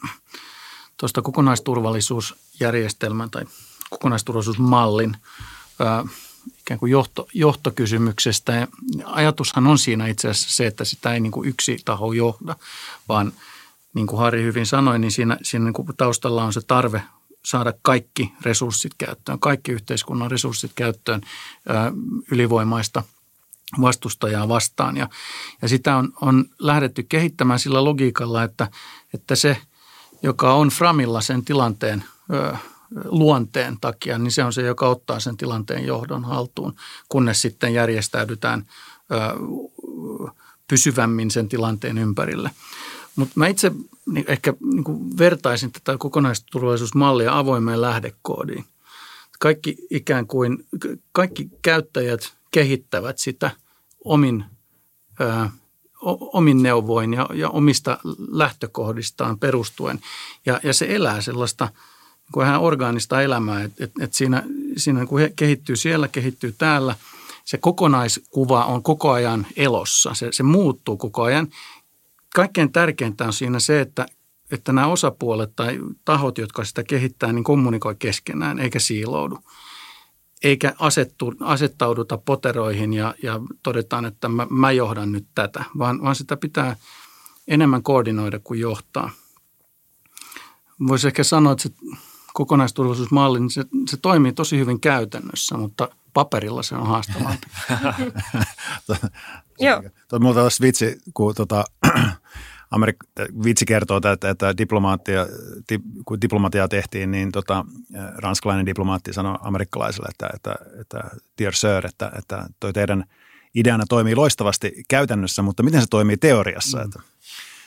tuosta kokonaisturvallisuusjärjestelmän tai kokonaisturvallisuusmallin ää, ikään kuin johto, johtokysymyksestä. Ja ajatushan on siinä itse asiassa se, että sitä ei niin kuin yksi taho johda, vaan niin kuin Harri hyvin sanoi, niin siinä, siinä niin kuin taustalla on se tarve saada kaikki resurssit käyttöön, kaikki yhteiskunnan resurssit käyttöön ylivoimaista vastustajaa vastaan. Ja, ja sitä on, on lähdetty kehittämään sillä logiikalla, että, että se, joka on Framilla sen tilanteen luonteen takia, niin se on se, joka ottaa sen tilanteen johdon haltuun, kunnes sitten järjestäydytään pysyvämmin sen tilanteen ympärille. Mutta mä itse niin ehkä niin kuin vertaisin tätä kokonaisturvallisuusmallia avoimeen lähdekoodiin. Kaikki ikään kuin, kaikki käyttäjät kehittävät sitä omin, omin neuvoin ja, ja omista lähtökohdistaan perustuen. Ja, ja se elää sellaista niin kuin vähän orgaanista elämää, että et, et siinä, siinä kun kehittyy siellä, kehittyy täällä – se kokonaiskuva on koko ajan elossa, se, se muuttuu koko ajan. Kaikkein tärkeintä on siinä se, että, että nämä osapuolet tai tahot, jotka sitä kehittää, niin kommunikoi keskenään eikä siiloudu. Eikä asettu, asettauduta poteroihin ja, ja todetaan, että mä, mä johdan nyt tätä, vaan, vaan sitä pitää enemmän koordinoida kuin johtaa. Voisi ehkä sanoa, että se kokonaisturvallisuusmalli, niin se, se toimii tosi hyvin käytännössä, mutta – paperilla se on haastavampi. Joo. Mulla olisi vitsi, kun tota, Amerik- vitsi kertoo, että, että diplomaattia, kun diplomatiaa tehtiin, niin tota, ranskalainen diplomaatti sanoi amerikkalaiselle, että, että, että dear sir, että, että toi teidän ideana toimii loistavasti käytännössä, mutta miten se toimii teoriassa? Mm. Että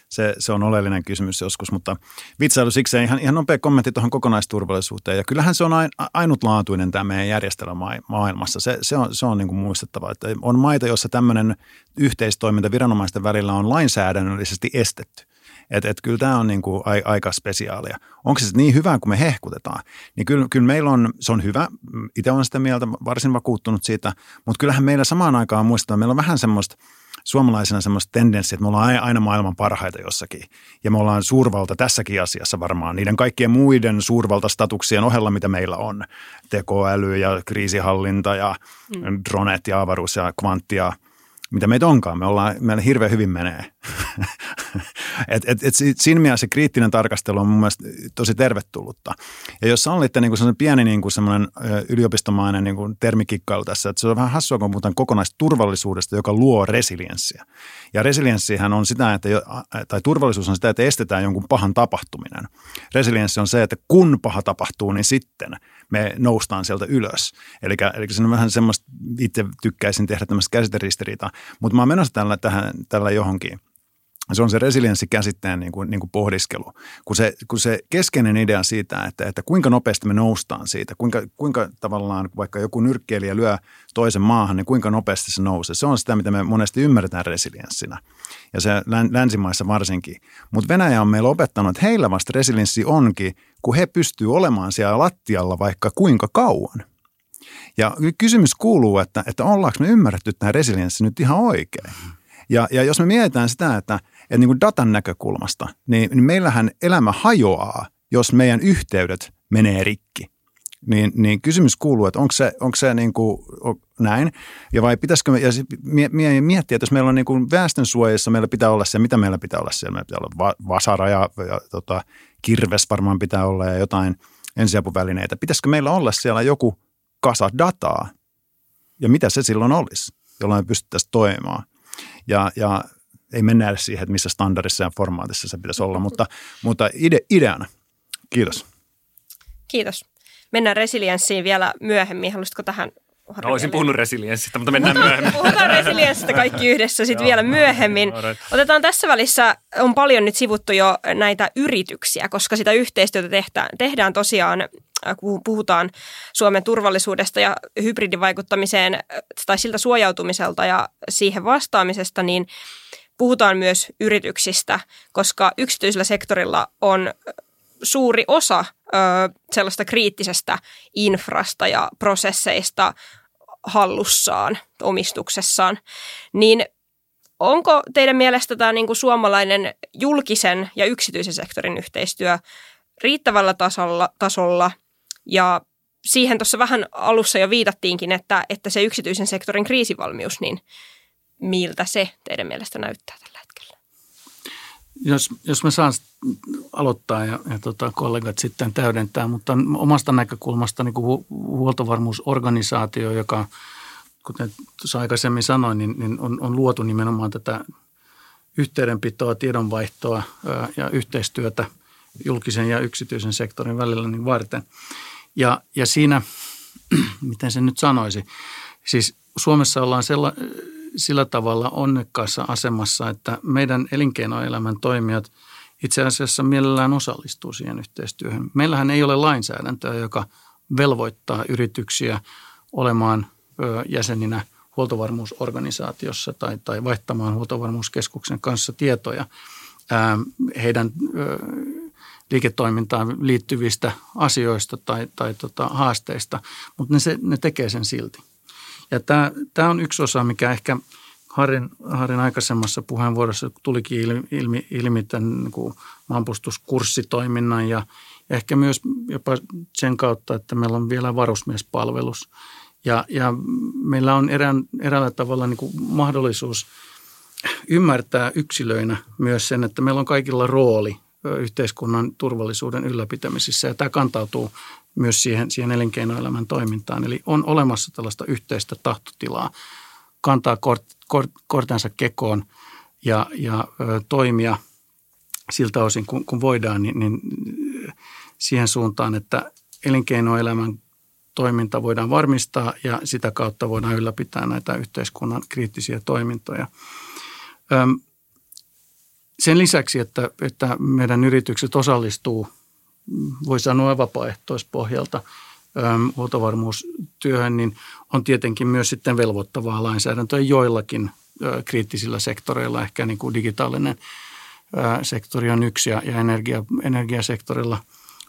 se, se on oleellinen kysymys joskus, mutta vitsailu siksi ihan, ihan nopea kommentti tuohon kokonaisturvallisuuteen. Ja kyllähän se on ainutlaatuinen tämä meidän järjestelmä maailmassa. Se, se on, se on niin kuin muistettava, että on maita, joissa tämmöinen yhteistoiminta viranomaisten välillä on lainsäädännöllisesti estetty. Että et kyllä tämä on niin kuin aika spesiaalia. Onko se niin hyvä kuin me hehkutetaan? Niin kyllä, kyllä meillä on, se on hyvä. Itse olen sitä mieltä, varsin vakuuttunut siitä. Mutta kyllähän meillä samaan aikaan muistetaan, meillä on vähän semmoista – suomalaisena semmoista tendenssiä, että me ollaan aina maailman parhaita jossakin. Ja me ollaan suurvalta tässäkin asiassa varmaan niiden kaikkien muiden suurvaltastatuksien ohella, mitä meillä on. Tekoäly ja kriisihallinta ja mm. dronet ja avaruus ja kvanttia – mitä meitä onkaan. Me ollaan, meillä hirveän hyvin menee. et, et, et siinä mielessä se kriittinen tarkastelu on mun mielestä tosi tervetullutta. Ja jos sallitte niin kuin pieni niin kuin semmoinen yliopistomainen niin kuin termikikkailu tässä, että se on vähän hassua, kun puhutaan kokonaisturvallisuudesta, joka luo resilienssiä. Ja resilienssihän on sitä, että, tai turvallisuus on sitä, että estetään jonkun pahan tapahtuminen. Resilienssi on se, että kun paha tapahtuu, niin sitten – me noustaan sieltä ylös. Eli, eli se on vähän semmoista, itse tykkäisin tehdä tämmöistä käsiteristiriitaa, mutta mä oon menossa tällä, tähän, tällä johonkin. Se on se resilienssikäsitteen niin kuin, niin kuin pohdiskelu, kun se, kun se keskeinen idea siitä, että, että kuinka nopeasti me noustaan siitä, kuinka, kuinka tavallaan vaikka joku nyrkkeilijä lyö toisen maahan, niin kuinka nopeasti se nousee. Se on sitä, mitä me monesti ymmärretään resilienssinä ja se länsimaissa varsinkin. Mutta Venäjä on meillä opettanut, että heillä vasta resilienssi onkin, kun he pystyvät olemaan siellä lattialla vaikka kuinka kauan. Ja kysymys kuuluu, että, että ollaanko me ymmärretty tämä resilienssi nyt ihan oikein. Ja, ja jos me mietitään sitä, että, että niin kuin datan näkökulmasta, niin, niin meillähän elämä hajoaa, jos meidän yhteydet menee rikki. Niin, niin kysymys kuuluu, että onko se, onko se niin kuin, näin, ja vai pitäisikö me, ja miettiä, että jos meillä on niin kuin väestönsuojassa, meillä pitää olla se, mitä meillä pitää olla siellä, meillä pitää olla va, vasara ja, ja tota, kirves varmaan pitää olla ja jotain ensiapuvälineitä. Pitäisikö meillä olla siellä joku kasa dataa, ja mitä se silloin olisi, jolloin me pystyttäisiin toimimaan. Ja, ja ei mennä edes siihen, että missä standardissa ja formaatissa se pitäisi olla, mutta, mutta ide, ideana. Kiitos. Kiitos. Mennään resilienssiin vielä myöhemmin. Haluaisitko tähän No, olisin puhunut resilienssistä, mutta mennään myöhemmin. Puhutaan resilienssistä kaikki yhdessä sitten vielä myöhemmin. Otetaan tässä välissä, on paljon nyt sivuttu jo näitä yrityksiä, koska sitä yhteistyötä tehdään, tehdään tosiaan, äh, kun puhutaan Suomen turvallisuudesta ja hybridivaikuttamiseen äh, tai siltä suojautumiselta ja siihen vastaamisesta, niin puhutaan myös yrityksistä, koska yksityisellä sektorilla on suuri osa ö, sellaista kriittisestä infrasta ja prosesseista hallussaan, omistuksessaan, niin onko teidän mielestä tämä niin kuin suomalainen julkisen ja yksityisen sektorin yhteistyö riittävällä tasolla, tasolla? Ja siihen tuossa vähän alussa jo viitattiinkin, että, että se yksityisen sektorin kriisivalmius, niin miltä se teidän mielestä näyttää tällä jos, jos mä saan aloittaa ja, ja tota, kollegat sitten täydentää, mutta omasta näkökulmasta niin kuin huoltovarmuusorganisaatio, joka kuten tuossa aikaisemmin sanoin, niin, niin on, on luotu nimenomaan tätä yhteydenpitoa, tiedonvaihtoa ää, ja yhteistyötä julkisen ja yksityisen sektorin välillä niin varten. Ja, ja siinä, miten se nyt sanoisi, siis Suomessa ollaan sella, sillä tavalla onnekkaassa asemassa, että meidän elinkeinoelämän toimijat itse asiassa mielellään osallistuu siihen yhteistyöhön. Meillähän ei ole lainsäädäntöä, joka velvoittaa yrityksiä olemaan jäseninä huoltovarmuusorganisaatiossa tai, tai vaihtamaan huoltovarmuuskeskuksen kanssa tietoja heidän liiketoimintaan liittyvistä asioista tai, tai tota, haasteista, mutta ne, se, ne tekee sen silti. Ja tämä, tämä on yksi osa, mikä ehkä Harin, Harin aikaisemmassa puheenvuorossa tulikin ilmi, ilmi, ilmi tämän niin kuin maanpuolustuskurssitoiminnan ja ehkä myös jopa sen kautta, että meillä on vielä varusmiespalvelus. Ja, ja meillä on erään, eräällä tavalla niin kuin mahdollisuus ymmärtää yksilöinä myös sen, että meillä on kaikilla rooli yhteiskunnan turvallisuuden ylläpitämisessä ja tämä kantautuu myös siihen, siihen elinkeinoelämän toimintaan. Eli on olemassa tällaista yhteistä tahtotilaa kantaa kort, kort, kortensa kekoon ja, ja ö, toimia siltä osin, kun, kun voidaan, niin, niin siihen suuntaan, että elinkeinoelämän toiminta voidaan varmistaa ja sitä kautta voidaan ylläpitää näitä yhteiskunnan kriittisiä toimintoja. Öm, sen lisäksi, että, että meidän yritykset osallistuu, voi sanoa vapaaehtoispohjalta huoltovarmuustyöhön, niin on tietenkin myös sitten velvoittavaa lainsäädäntöä joillakin kriittisillä sektoreilla, ehkä niin kuin digitaalinen sektori on yksi ja, energia, energiasektorilla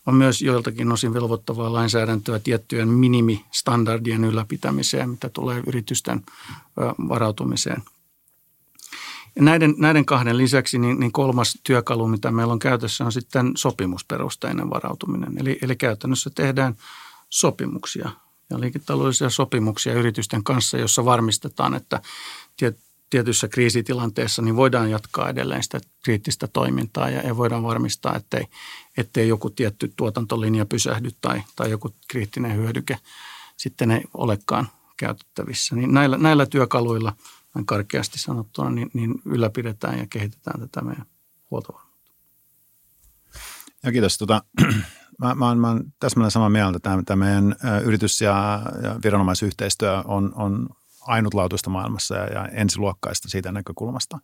on myös joiltakin osin velvoittavaa lainsäädäntöä tiettyjen minimistandardien ylläpitämiseen, mitä tulee yritysten varautumiseen – ja näiden, näiden kahden lisäksi niin, niin kolmas työkalu, mitä meillä on käytössä, on sitten sopimusperusteinen varautuminen. Eli, eli käytännössä tehdään sopimuksia ja liiketaloudellisia sopimuksia yritysten kanssa, jossa varmistetaan, että tiet, tietyssä kriisitilanteessa niin voidaan jatkaa edelleen sitä kriittistä toimintaa ja, ja voidaan varmistaa, ettei, ettei joku tietty tuotantolinja pysähdy tai, tai joku kriittinen hyödyke sitten ei olekaan käytettävissä. Niin näillä, näillä työkaluilla – karkeasti sanottuna, niin, niin ylläpidetään ja kehitetään tätä meidän huoltovarmuutta. Ja kiitos. Tota, mä, mä, mä olen täsmälleen samaa mieltä. Tämä, tämä meidän yritys- ja, ja viranomaisyhteistyö on, on ainutlaatuista maailmassa ja, ja ensiluokkaista siitä näkökulmasta.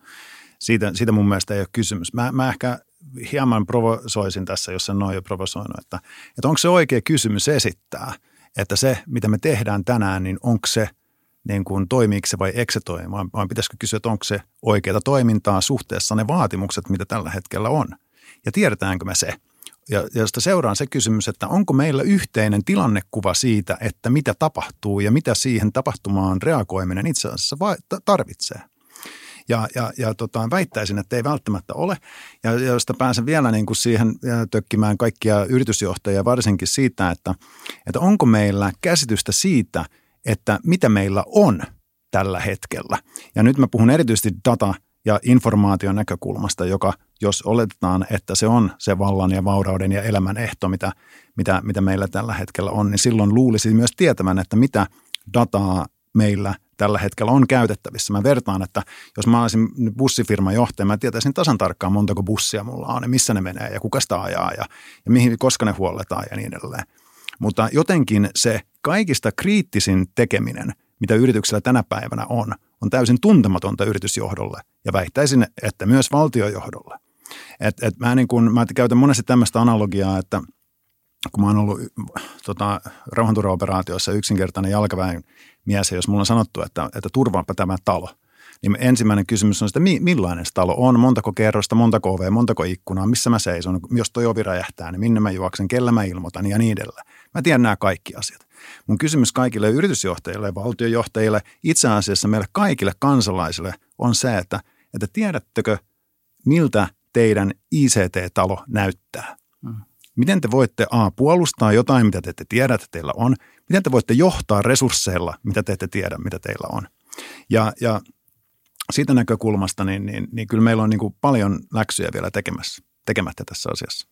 Siitä, siitä mun mielestä ei ole kysymys. Mä, mä ehkä hieman provosoisin tässä, jos en noin jo provosoinut, että, että onko se oikea kysymys esittää, että se, mitä me tehdään tänään, niin onko se – niin kuin toimiiko se vai eikö se toimi, vaan, vaan pitäisikö kysyä, että onko se oikeaa toimintaa suhteessa ne vaatimukset, mitä tällä hetkellä on. Ja tiedetäänkö me se? Ja josta seuraa se kysymys, että onko meillä yhteinen tilannekuva siitä, että mitä tapahtuu ja mitä siihen tapahtumaan reagoiminen itse asiassa tarvitsee. Ja, ja, ja tota, väittäisin, että ei välttämättä ole. Ja josta pääsen vielä niin kuin siihen tökkimään kaikkia yritysjohtajia varsinkin siitä, että, että onko meillä käsitystä siitä – että mitä meillä on tällä hetkellä. Ja nyt mä puhun erityisesti data- ja informaation näkökulmasta, joka jos oletetaan, että se on se vallan ja vaurauden ja elämän ehto, mitä, mitä, mitä meillä tällä hetkellä on, niin silloin luulisi myös tietävän, että mitä dataa meillä tällä hetkellä on käytettävissä. Mä vertaan, että jos mä olisin bussifirman johtaja, mä tietäisin tasan tarkkaan montako bussia mulla on ja missä ne menee ja kuka sitä ajaa ja, ja mihin, koska ne huolletaan ja niin edelleen. Mutta jotenkin se kaikista kriittisin tekeminen, mitä yrityksellä tänä päivänä on, on täysin tuntematonta yritysjohdolle ja väittäisin, että myös valtiojohdolle. Et, et mä, niin kun, mä käytän monesti tämmöistä analogiaa, että kun mä oon ollut tota, rauhanturvaoperaatiossa yksinkertainen jalkaväen mies, ja jos mulla on sanottu, että, että turvaapa tämä talo – niin ensimmäinen kysymys on että millainen se talo on, montako kerrosta, montako ovea, montako ikkunaa, missä mä seison, jos toi ovi räjähtää, niin minne mä juoksen, kellä mä ilmoitan ja niin edelleen. Mä tiedän nämä kaikki asiat. Mun kysymys kaikille yritysjohtajille, valtiojohtajille, itse asiassa meille kaikille kansalaisille on se, että, että tiedättekö, miltä teidän ICT-talo näyttää. Mm. Miten te voitte A, puolustaa jotain, mitä te ette tiedä, että teillä on. Miten te voitte johtaa resursseilla, mitä te ette tiedä, mitä teillä on. Ja, ja siitä näkökulmasta, niin, niin, niin kyllä meillä on niin kuin paljon läksyjä vielä tekemässä, tekemättä tässä asiassa.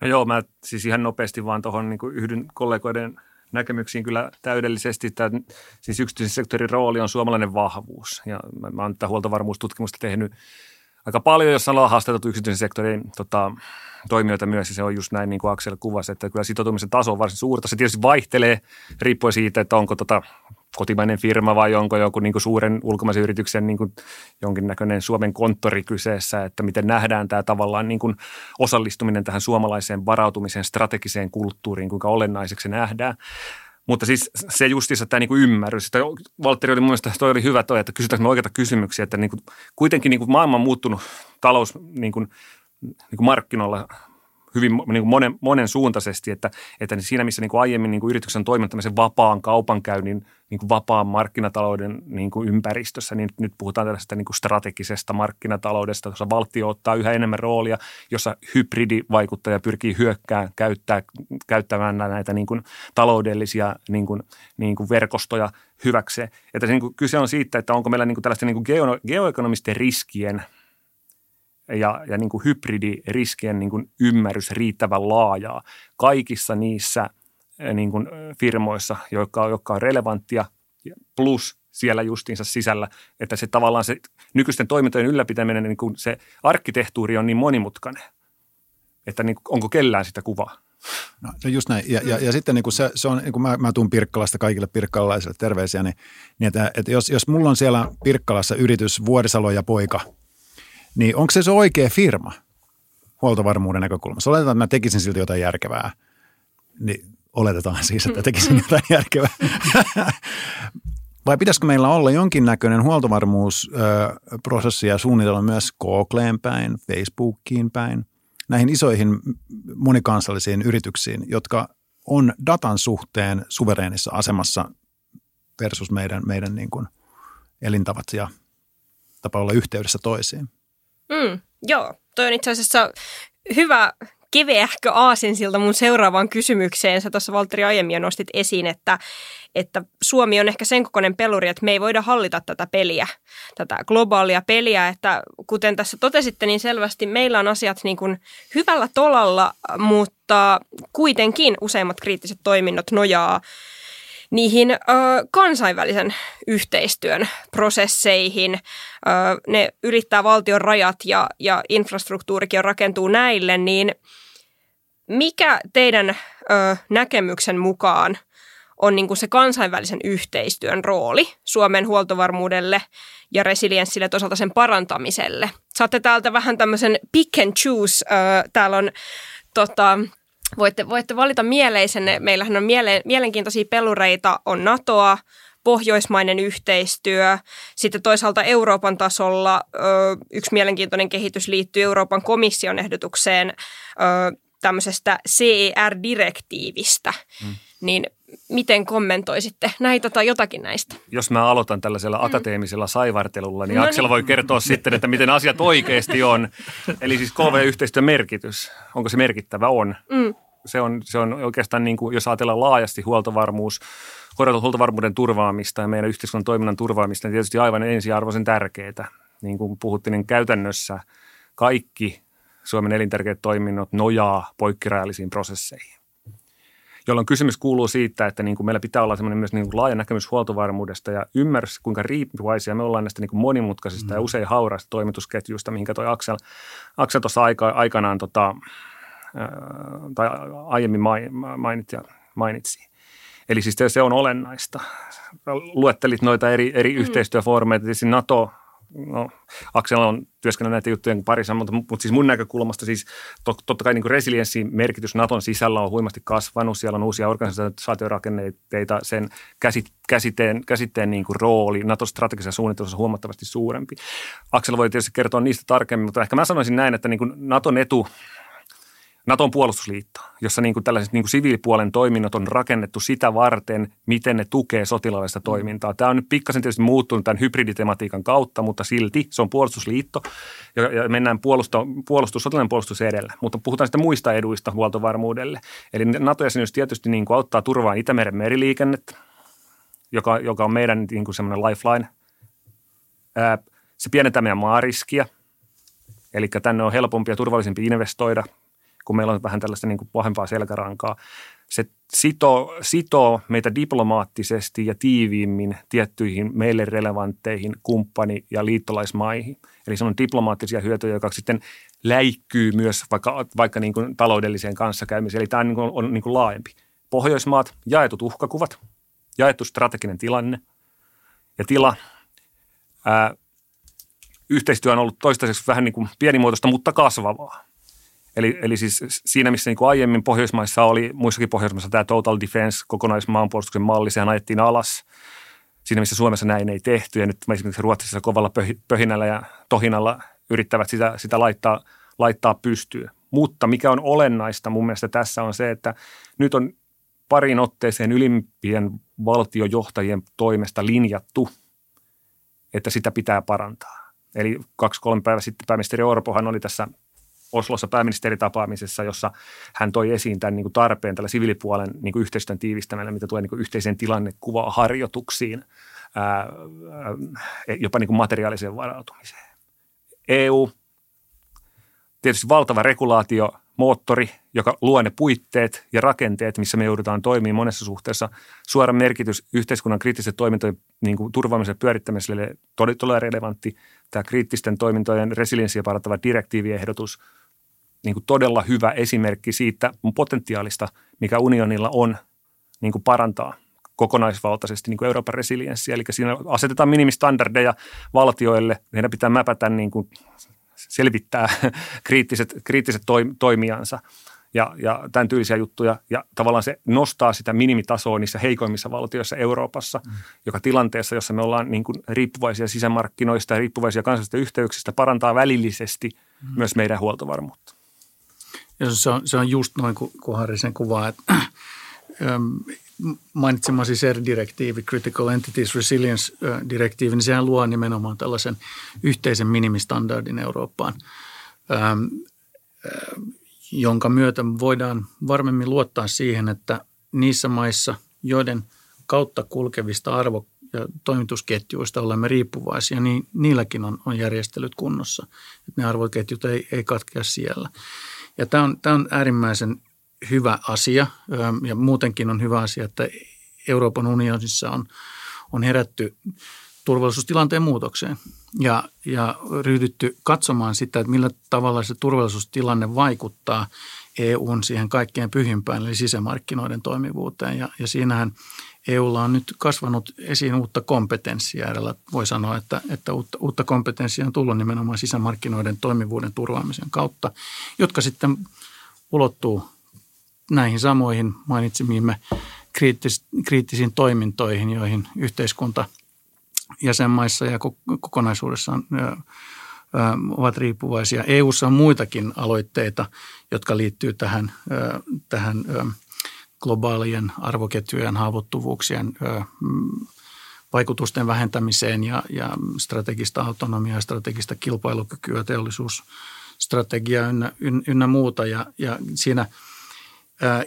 No joo, mä siis ihan nopeasti vaan tuohon niin yhdyn kollegoiden näkemyksiin kyllä täydellisesti. Tämä, siis yksityisen sektorin rooli on suomalainen vahvuus ja mä, mä oon tätä huoltovarmuustutkimusta tehnyt aika paljon, jos ollaan haastateltu yksityisen sektorin tota, toimijoita myös, ja se on just näin niin kuin Aksel kuvasi, että kyllä sitoutumisen taso on varsin suurta. Se tietysti vaihtelee riippuen siitä, että onko tota, kotimainen firma vai onko joku niin kuin suuren ulkomaisen yrityksen niin kuin jonkinnäköinen Suomen konttori kyseessä, että miten nähdään tämä tavallaan niin kuin osallistuminen tähän suomalaiseen varautumiseen, strategiseen kulttuuriin, kuinka olennaiseksi se nähdään. Mutta siis se justiinsa tämä niinku ymmärrys. Sitä Valtteri oli mun mielestä, toi oli hyvä toi, että kysytäänkö me oikeita kysymyksiä, että niinku, kuitenkin niinku maailma on muuttunut talous niinku, niinku markkinoilla hyvin niin kuin monen, monen suuntaisesti, että, että siinä missä niin kuin aiemmin niin kuin yrityksen on toiminut tämmöisen vapaan kaupankäynnin, niin kuin vapaan markkinatalouden niin kuin ympäristössä, niin nyt puhutaan tällaisesta niin kuin strategisesta markkinataloudesta, jossa valtio ottaa yhä enemmän roolia, jossa hybridivaikuttaja pyrkii hyökkää käyttää, käyttämään näitä niin kuin taloudellisia niin kuin, niin kuin verkostoja hyväkseen. Että se, niin kuin, kyse on siitä, että onko meillä niin kuin tällaisten niin kuin geo, geoekonomisten riskien – ja, ja niin kuin hybridiriskien niin kuin ymmärrys riittävän laajaa kaikissa niissä eh, niin kuin eh, firmoissa, jotka, jotka on relevanttia, plus siellä justiinsa sisällä, että se tavallaan se nykyisten toimintojen ylläpitäminen, niin kuin se arkkitehtuuri on niin monimutkainen, että niin, onko kellään sitä kuvaa. No, no just näin. Ja, ja, ja sitten niin kuin se, se on, niin kuin mä, mä tuun Pirkkalasta kaikille pirkkalaisille terveisiä, niin, niin että, että jos, jos mulla on siellä Pirkkalassa yritys Vuorisalo ja poika – niin onko se se oikea firma huoltovarmuuden näkökulmasta? Oletetaan, että mä tekisin silti jotain järkevää. Niin oletetaan siis, että tekisin jotain järkevää. Vai pitäisikö meillä olla jonkinnäköinen huoltovarmuusprosessi ja suunnitella myös Googleen päin, Facebookiin päin, näihin isoihin monikansallisiin yrityksiin, jotka on datan suhteen suvereenissa asemassa versus meidän, meidän niin kuin elintavat ja tapa olla yhteydessä toisiin? Mm, joo, toi on itse asiassa hyvä keveähkö aasinsilta mun seuraavaan kysymykseen. Sä tuossa Valtteri aiemmin nostit esiin, että, että Suomi on ehkä sen kokoinen peluri, että me ei voida hallita tätä peliä, tätä globaalia peliä. Että kuten tässä totesitte, niin selvästi meillä on asiat niin kuin hyvällä tolalla, mutta kuitenkin useimmat kriittiset toiminnot nojaa niihin ö, kansainvälisen yhteistyön prosesseihin. Ö, ne ylittää valtion rajat ja, ja infrastruktuurikin rakentuu näille, niin mikä teidän ö, näkemyksen mukaan on niin kuin se kansainvälisen yhteistyön rooli Suomen huoltovarmuudelle ja resilienssille, toisaalta sen parantamiselle? Saatte täältä vähän tämmöisen pick and choose. Ö, täällä on tota, voitte, voitte valita mieleisenne. Meillähän on miele, mielenkiintoisia pelureita, on NATOa, pohjoismainen yhteistyö. Sitten toisaalta Euroopan tasolla ö, yksi mielenkiintoinen kehitys liittyy Euroopan komission ehdotukseen ö, tämmöisestä CER-direktiivistä. Hmm. Niin miten kommentoisitte näitä tai jotakin näistä? Jos mä aloitan tällaisella mm. akateemisella saivartelulla, niin no Aksel niin. voi kertoa sitten, että miten asiat oikeasti on. Eli siis KV-yhteistyön merkitys, onko se merkittävä? On. Mm. Se on, se on oikeastaan, niin kuin, jos ajatellaan laajasti huoltovarmuus, huoltovarmuuden turvaamista ja meidän yhteiskunnan toiminnan turvaamista, niin tietysti aivan ensiarvoisen tärkeää. Niin kuin puhuttiin, niin käytännössä kaikki Suomen elintärkeät toiminnot nojaa poikkirajallisiin prosesseihin jolloin kysymys kuuluu siitä, että niin kuin meillä pitää olla semmoinen myös niin kuin laaja näkemys huoltovarmuudesta ja ymmärrys, kuinka riippuvaisia me ollaan näistä niin kuin monimutkaisista mm. ja usein hauraista toimitusketjuista, mihinkä toi Aksel, Aksel tuossa aika, aikanaan tota, tai aiemmin mainitsi, mainitsi. Eli siis se on olennaista. Luettelit noita eri, eri mm. yhteistyöfoorumeita, tietysti NATO – no, Aksel on työskennellyt näitä juttujen parissa, mutta, mutta siis mun näkökulmasta siis to, totta kai niin resilienssin merkitys Naton sisällä on huimasti kasvanut. Siellä on uusia organisaatiorakenneita, sen käsit, käsitteen, käsitteen niin kuin rooli Naton strategisessa suunnittelussa on huomattavasti suurempi. Aksel voi tietysti kertoa niistä tarkemmin, mutta ehkä mä sanoisin näin, että niin kuin Naton etu – Naton puolustusliitto, jossa niin kuin tällaiset niin kuin siviilipuolen toiminnot on rakennettu sitä varten, miten ne tukee sotilaallista mm. toimintaa. Tämä on nyt pikkasen tietysti muuttunut tämän hybriditematiikan kautta, mutta silti se on puolustusliitto ja, ja mennään puolustus, puolustus, sotilainen puolustus edellä. Mutta puhutaan sitten muista eduista huoltovarmuudelle. Eli NATO-jäsenyys tietysti niin kuin auttaa turvaan Itämeren meriliikennettä, joka, joka on meidän niin kuin semmoinen lifeline. Ää, se pienentää meidän maariskiä, eli tänne on helpompi ja turvallisempi investoida – kun meillä on vähän tällaista niin kuin pahempaa selkärankaa. se sitoo, sitoo meitä diplomaattisesti ja tiiviimmin tiettyihin meille relevantteihin kumppani- ja liittolaismaihin. Eli se on diplomaattisia hyötyjä, joka sitten läikkyy myös vaikka, vaikka niin kuin taloudelliseen kanssakäymiseen. Eli tämä on, niin on niin kuin laajempi. Pohjoismaat, jaetut uhkakuvat, jaettu strateginen tilanne ja tila. Ää, yhteistyö on ollut toistaiseksi vähän niin kuin pienimuotoista, mutta kasvavaa. Eli, eli siis siinä, missä niin kuin aiemmin Pohjoismaissa oli, muissakin Pohjoismaissa tämä Total Defense, kokonaismaanpuolustuksen malli, sehän ajettiin alas. Siinä, missä Suomessa näin ei tehty ja nyt esimerkiksi Ruotsissa kovalla pöhinällä ja tohinalla yrittävät sitä, sitä laittaa, laittaa pystyyn. Mutta mikä on olennaista mun mielestä tässä on se, että nyt on parin otteeseen ylimpien valtiojohtajien toimesta linjattu, että sitä pitää parantaa. Eli kaksi-kolme päivää sitten pääministeri Orpohan oli tässä Oslossa pääministeritapaamisessa, jossa hän toi esiin tämän niin kuin tarpeen tällä siviilipuolen niin kuin yhteistyön tiivistämällä, mitä tulee niin kuin yhteiseen tilannekuvaan harjoituksiin, ää, jopa niin kuin materiaaliseen varautumiseen. EU, tietysti valtava regulaatio, moottori, joka luo ne puitteet ja rakenteet, missä me joudutaan toimimaan monessa suhteessa. Suora merkitys yhteiskunnan kriittisten toimintojen niin kuin turvaamisen pyörittämiselle todella relevantti. Tämä kriittisten toimintojen resilienssiä parantava direktiiviehdotus – niin kuin todella hyvä esimerkki siitä potentiaalista, mikä unionilla on niin kuin parantaa kokonaisvaltaisesti niin kuin Euroopan resilienssiä. Eli siinä asetetaan minimistandardeja valtioille, heidän pitää mäpätä niin kuin selvittää kriittiset, kriittiset toimijansa ja, ja tämän tyylisiä juttuja. Ja tavallaan se nostaa sitä minimitasoa niissä heikoimmissa valtioissa Euroopassa, mm. joka tilanteessa, jossa me ollaan niin kuin riippuvaisia sisämarkkinoista ja riippuvaisia kansallisista yhteyksistä, parantaa välillisesti mm. myös meidän huoltovarmuutta. Ja se on, se on just noin kuin, kuin Harri sen kuvaa, että mainitsemasi CER-direktiivi, Critical Entities Resilience-direktiivi, niin sehän luo nimenomaan tällaisen yhteisen minimistandardin Eurooppaan, jonka myötä voidaan varmemmin luottaa siihen, että niissä maissa, joiden kautta kulkevista arvo- ja toimitusketjuista olemme riippuvaisia, niin niilläkin on, on järjestelyt kunnossa. Että ne arvoketjut ei, ei katkea siellä. Ja tämä on, tämä on äärimmäisen hyvä asia ja muutenkin on hyvä asia, että Euroopan unionissa on, on herätty turvallisuustilanteen muutokseen ja, ja ryhdytty katsomaan sitä, että millä tavalla se turvallisuustilanne vaikuttaa EUn siihen kaikkein pyhimpään, eli sisämarkkinoiden toimivuuteen. Ja, ja siinähän EUlla on nyt kasvanut esiin uutta kompetenssia. Edellä voi sanoa, että, että uutta, uutta kompetenssia on tullut nimenomaan sisämarkkinoiden toimivuuden turvaamisen kautta, jotka sitten ulottuu näihin samoihin mainitsemiimme kriittis, kriittisiin toimintoihin, joihin yhteiskunta jäsenmaissa ja kokonaisuudessaan ovat riippuvaisia. EUssa on muitakin aloitteita, jotka liittyy tähän, tähän globaalien arvoketjujen haavoittuvuuksien mm, vaikutusten vähentämiseen ja, ja strategista autonomiaa, strategista kilpailukykyä, teollisuusstrategiaa ynnä, ynnä muuta. Ja, ja siinä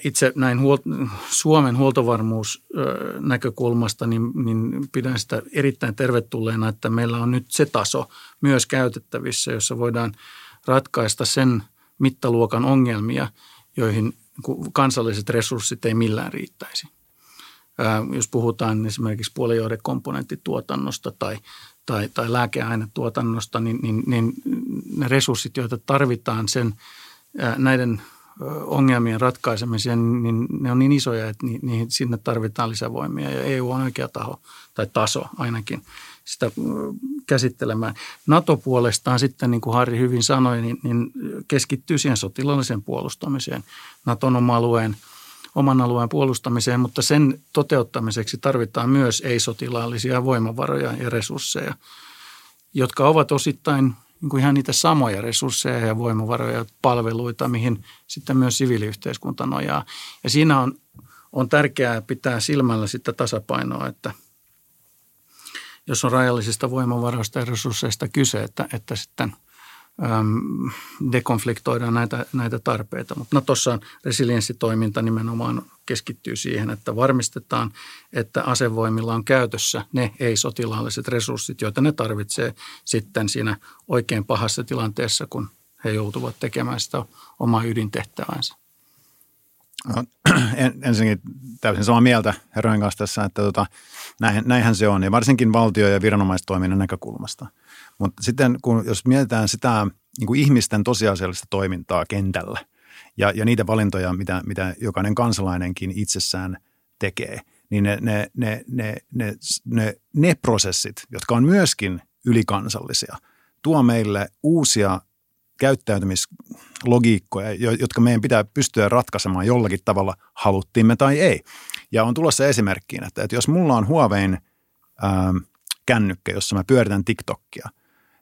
itse näin huol, Suomen huoltovarmuusnäkökulmasta, niin, niin pidän sitä erittäin tervetulleena, että meillä on nyt se taso myös käytettävissä, jossa voidaan ratkaista sen mittaluokan ongelmia, joihin kansalliset resurssit ei millään riittäisi. Jos puhutaan esimerkiksi puolijohdekomponenttituotannosta tai, tai, tai lääkeainetuotannosta, niin, niin, niin ne resurssit, joita tarvitaan sen näiden ongelmien ratkaisemiseen, niin ne on niin isoja, että niihin, sinne tarvitaan lisävoimia ja EU on oikea taho tai taso ainakin sitä käsittelemään. NATO puolestaan sitten, niin kuin Harri hyvin sanoi, niin, niin keskittyy siihen sotilaalliseen puolustamiseen, Naton oma alueen, oman alueen puolustamiseen, mutta sen toteuttamiseksi tarvitaan myös ei-sotilaallisia voimavaroja ja resursseja, jotka ovat osittain niin kuin ihan niitä samoja resursseja ja voimavaroja, palveluita, mihin sitten myös siviiliyhteiskunta nojaa. Ja siinä on, on tärkeää pitää silmällä sitä tasapainoa, että – jos on rajallisista voimavaroista ja resursseista kyse, että, että sitten äm, dekonfliktoidaan näitä, näitä tarpeita. Mutta Natossa resilienssitoiminta nimenomaan keskittyy siihen, että varmistetaan, että asevoimilla on käytössä ne ei-sotilaalliset resurssit, joita ne tarvitsee sitten siinä oikein pahassa tilanteessa, kun he joutuvat tekemään sitä omaa ydintehtävänsä. No, ensinnäkin täysin samaa mieltä herrojen kanssa tässä, että tota, näin, näinhän se on, ja varsinkin valtio- ja viranomaistoiminnan näkökulmasta. Mutta sitten kun, jos mietitään sitä niin kuin ihmisten tosiasiallista toimintaa kentällä ja, ja niitä valintoja, mitä, mitä jokainen kansalainenkin itsessään tekee, niin ne, ne, ne, ne, ne, ne, ne prosessit, jotka on myöskin ylikansallisia, tuo meille uusia käyttäytymislogiikkoja, jotka meidän pitää pystyä ratkaisemaan jollakin tavalla, haluttiimme tai ei. Ja on tulossa esimerkkiin, että, että jos mulla on Huawein ää, kännykkä, jossa mä pyöritän TikTokia,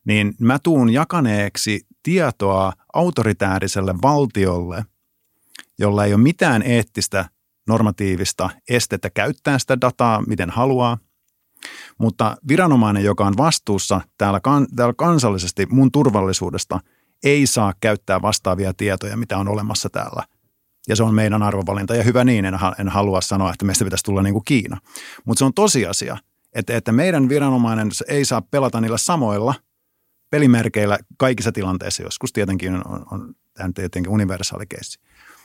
niin mä tuun jakaneeksi tietoa autoritääriselle valtiolle, jolla ei ole mitään eettistä normatiivista estettä käyttää sitä dataa, miten haluaa. Mutta viranomainen, joka on vastuussa täällä, täällä kansallisesti mun turvallisuudesta, ei saa käyttää vastaavia tietoja, mitä on olemassa täällä. Ja se on meidän arvovalinta. Ja hyvä niin, en, en halua sanoa, että meistä pitäisi tulla niin kuin Kiina. Mutta se on tosiasia, että, että meidän viranomainen ei saa pelata niillä samoilla pelimerkeillä kaikissa tilanteissa. Joskus tietenkin on, on tämä tietenkin universaali keissi.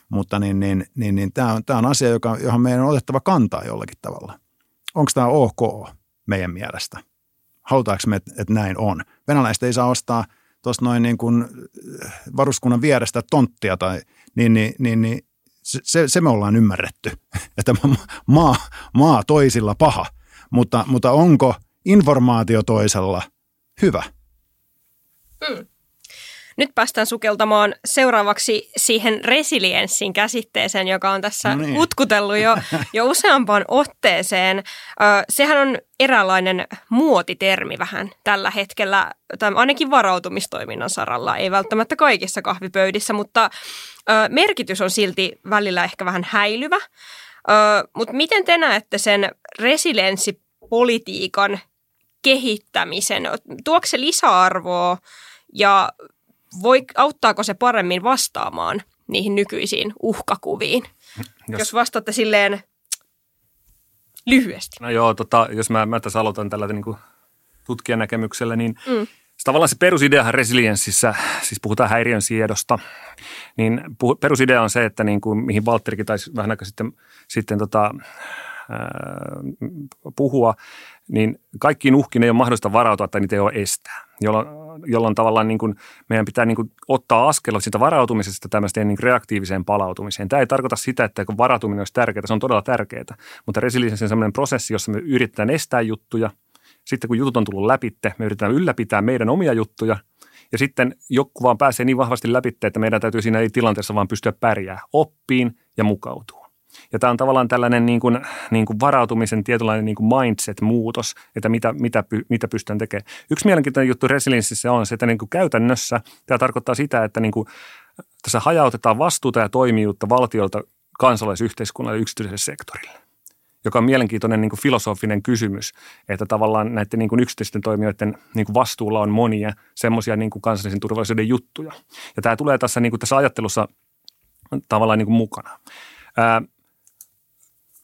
Mutta niin, niin, niin, niin tämä, on, tämä on asia, joka, johon meidän on otettava kantaa jollakin tavalla. Onko tämä ok meidän mielestä? Halutaanko me, että, näin on? Venäläiset ei saa ostaa – tuossa noin niin kuin äh, varuskunnan vierestä tonttia tai niin, niin, niin, niin se, se me ollaan ymmärretty, että maa, maa toisilla paha, mutta, mutta onko informaatio toisella hyvä? Mm. Nyt päästään sukeltamaan seuraavaksi siihen resilienssin käsitteeseen, joka on tässä no niin. utkutellut jo, jo useampaan otteeseen. Sehän on eräänlainen muotitermi vähän tällä hetkellä, tai ainakin varautumistoiminnan saralla, ei välttämättä kaikissa kahvipöydissä, mutta merkitys on silti välillä ehkä vähän häilyvä. Mutta miten te näette sen resilienssipolitiikan kehittämisen? Tuoko se lisäarvoa ja voi, auttaako se paremmin vastaamaan niihin nykyisiin uhkakuviin? Jos, jos vastaatte silleen lyhyesti. No joo, tota, jos mä, mä tässä aloitan tällä niin tutkijan näkemyksellä, niin mm. tavallaan se perusideahan resilienssissä, siis puhutaan häiriön siedosta, niin perusidea on se, että niin kuin, mihin Valtterikin taisi vähän aikaa sitten, sitten tota, puhua, niin kaikkiin uhkiin ei ole mahdollista varautua tai niitä ei ole estää, jolloin, jolloin tavallaan niin kuin meidän pitää niin kuin ottaa askel siitä varautumisesta tämmöiseen niin reaktiiviseen palautumiseen. Tämä ei tarkoita sitä, että kun varautuminen olisi tärkeää, se on todella tärkeää, mutta resilienssi on sellainen prosessi, jossa me yritetään estää juttuja. Sitten kun jutut on tullut läpi, me yritetään ylläpitää meidän omia juttuja – ja sitten joku vaan pääsee niin vahvasti läpi, että meidän täytyy siinä tilanteessa vaan pystyä pärjää, oppiin ja mukautuu. Ja tämä on tavallaan tällainen niin kuin, niin kuin varautumisen tietynlainen niin kuin mindset-muutos, että mitä, mitä, mitä pystytään tekemään. Yksi mielenkiintoinen juttu resilienssissä on se, että niin kuin käytännössä tämä tarkoittaa sitä, että niin kuin tässä hajautetaan vastuuta ja toimijuutta valtiolta kansalaisyhteiskunnalle ja yksityiselle sektorille joka on mielenkiintoinen niin kuin filosofinen kysymys, että tavallaan näiden niin kuin yksityisten toimijoiden niin kuin vastuulla on monia semmoisia niin kuin kansallisen turvallisuuden juttuja. Ja tämä tulee tässä, niin kuin tässä ajattelussa tavallaan niin kuin mukana. Ää,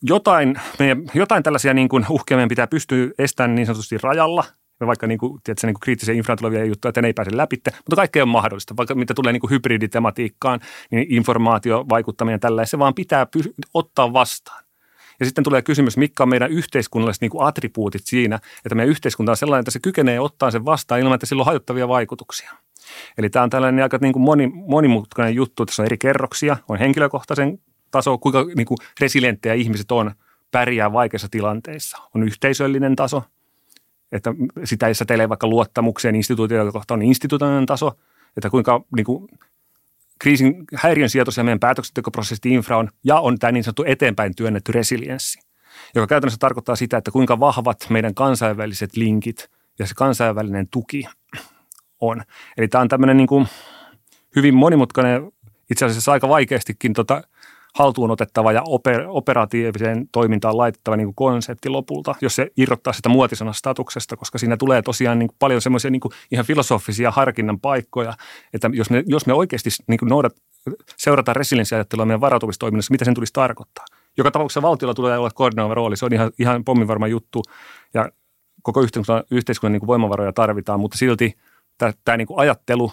jotain, meidän, jotain tällaisia niin kuin uhkia meidän pitää pystyä estämään niin sanotusti rajalla, vaikka niin kuin, tiedätkö, niin kuin kriittisiä infraan tulevia juttuja, että ne ei pääse läpi, mutta kaikkea on mahdollista. Vaikka mitä tulee niin kuin hybriditematiikkaan, niin informaatio, vaikuttaminen tällä, se vaan pitää py- ottaa vastaan. Ja sitten tulee kysymys, mitkä on meidän yhteiskunnalliset niin kuin attribuutit siinä, että meidän yhteiskunta on sellainen, että se kykenee ottaa sen vastaan ilman, että sillä on hajottavia vaikutuksia. Eli tämä on tällainen aika niin kuin moni, monimutkainen juttu. Tässä on eri kerroksia, on henkilökohtaisen taso, kuinka niin kuin resilienttejä ihmiset on, pärjää vaikeissa tilanteissa. On yhteisöllinen taso, että sitä ei säteilee vaikka luottamukseen instituutioita kohtaan, on instituutioiden taso, että kuinka niin kuin, kriisin häiriön sijoitus meidän päätöksentekoprosessit infra on, ja on tämä niin sanottu eteenpäin työnnetty resilienssi, joka käytännössä tarkoittaa sitä, että kuinka vahvat meidän kansainväliset linkit ja se kansainvälinen tuki on. Eli tämä on tämmöinen niin kuin hyvin monimutkainen, itse asiassa aika vaikeastikin tota, haltuun otettava ja oper, operatiiviseen toimintaan laitettava niin kuin konsepti lopulta, jos se irrottaa sitä muotisanan statuksesta, koska siinä tulee tosiaan niin kuin paljon semmoisia niin ihan filosofisia harkinnan paikkoja, että jos me, jos me oikeasti niin kuin noudat, seurataan resilienssiajattelua meidän varautumistoiminnassa, mitä sen tulisi tarkoittaa. Joka tapauksessa valtiolla tulee olla koordinoiva rooli, se on ihan, ihan pomminvarma juttu ja koko yhteiskunnan, yhteiskunnan niin kuin voimavaroja tarvitaan, mutta silti tämä, tämä niin kuin ajattelu,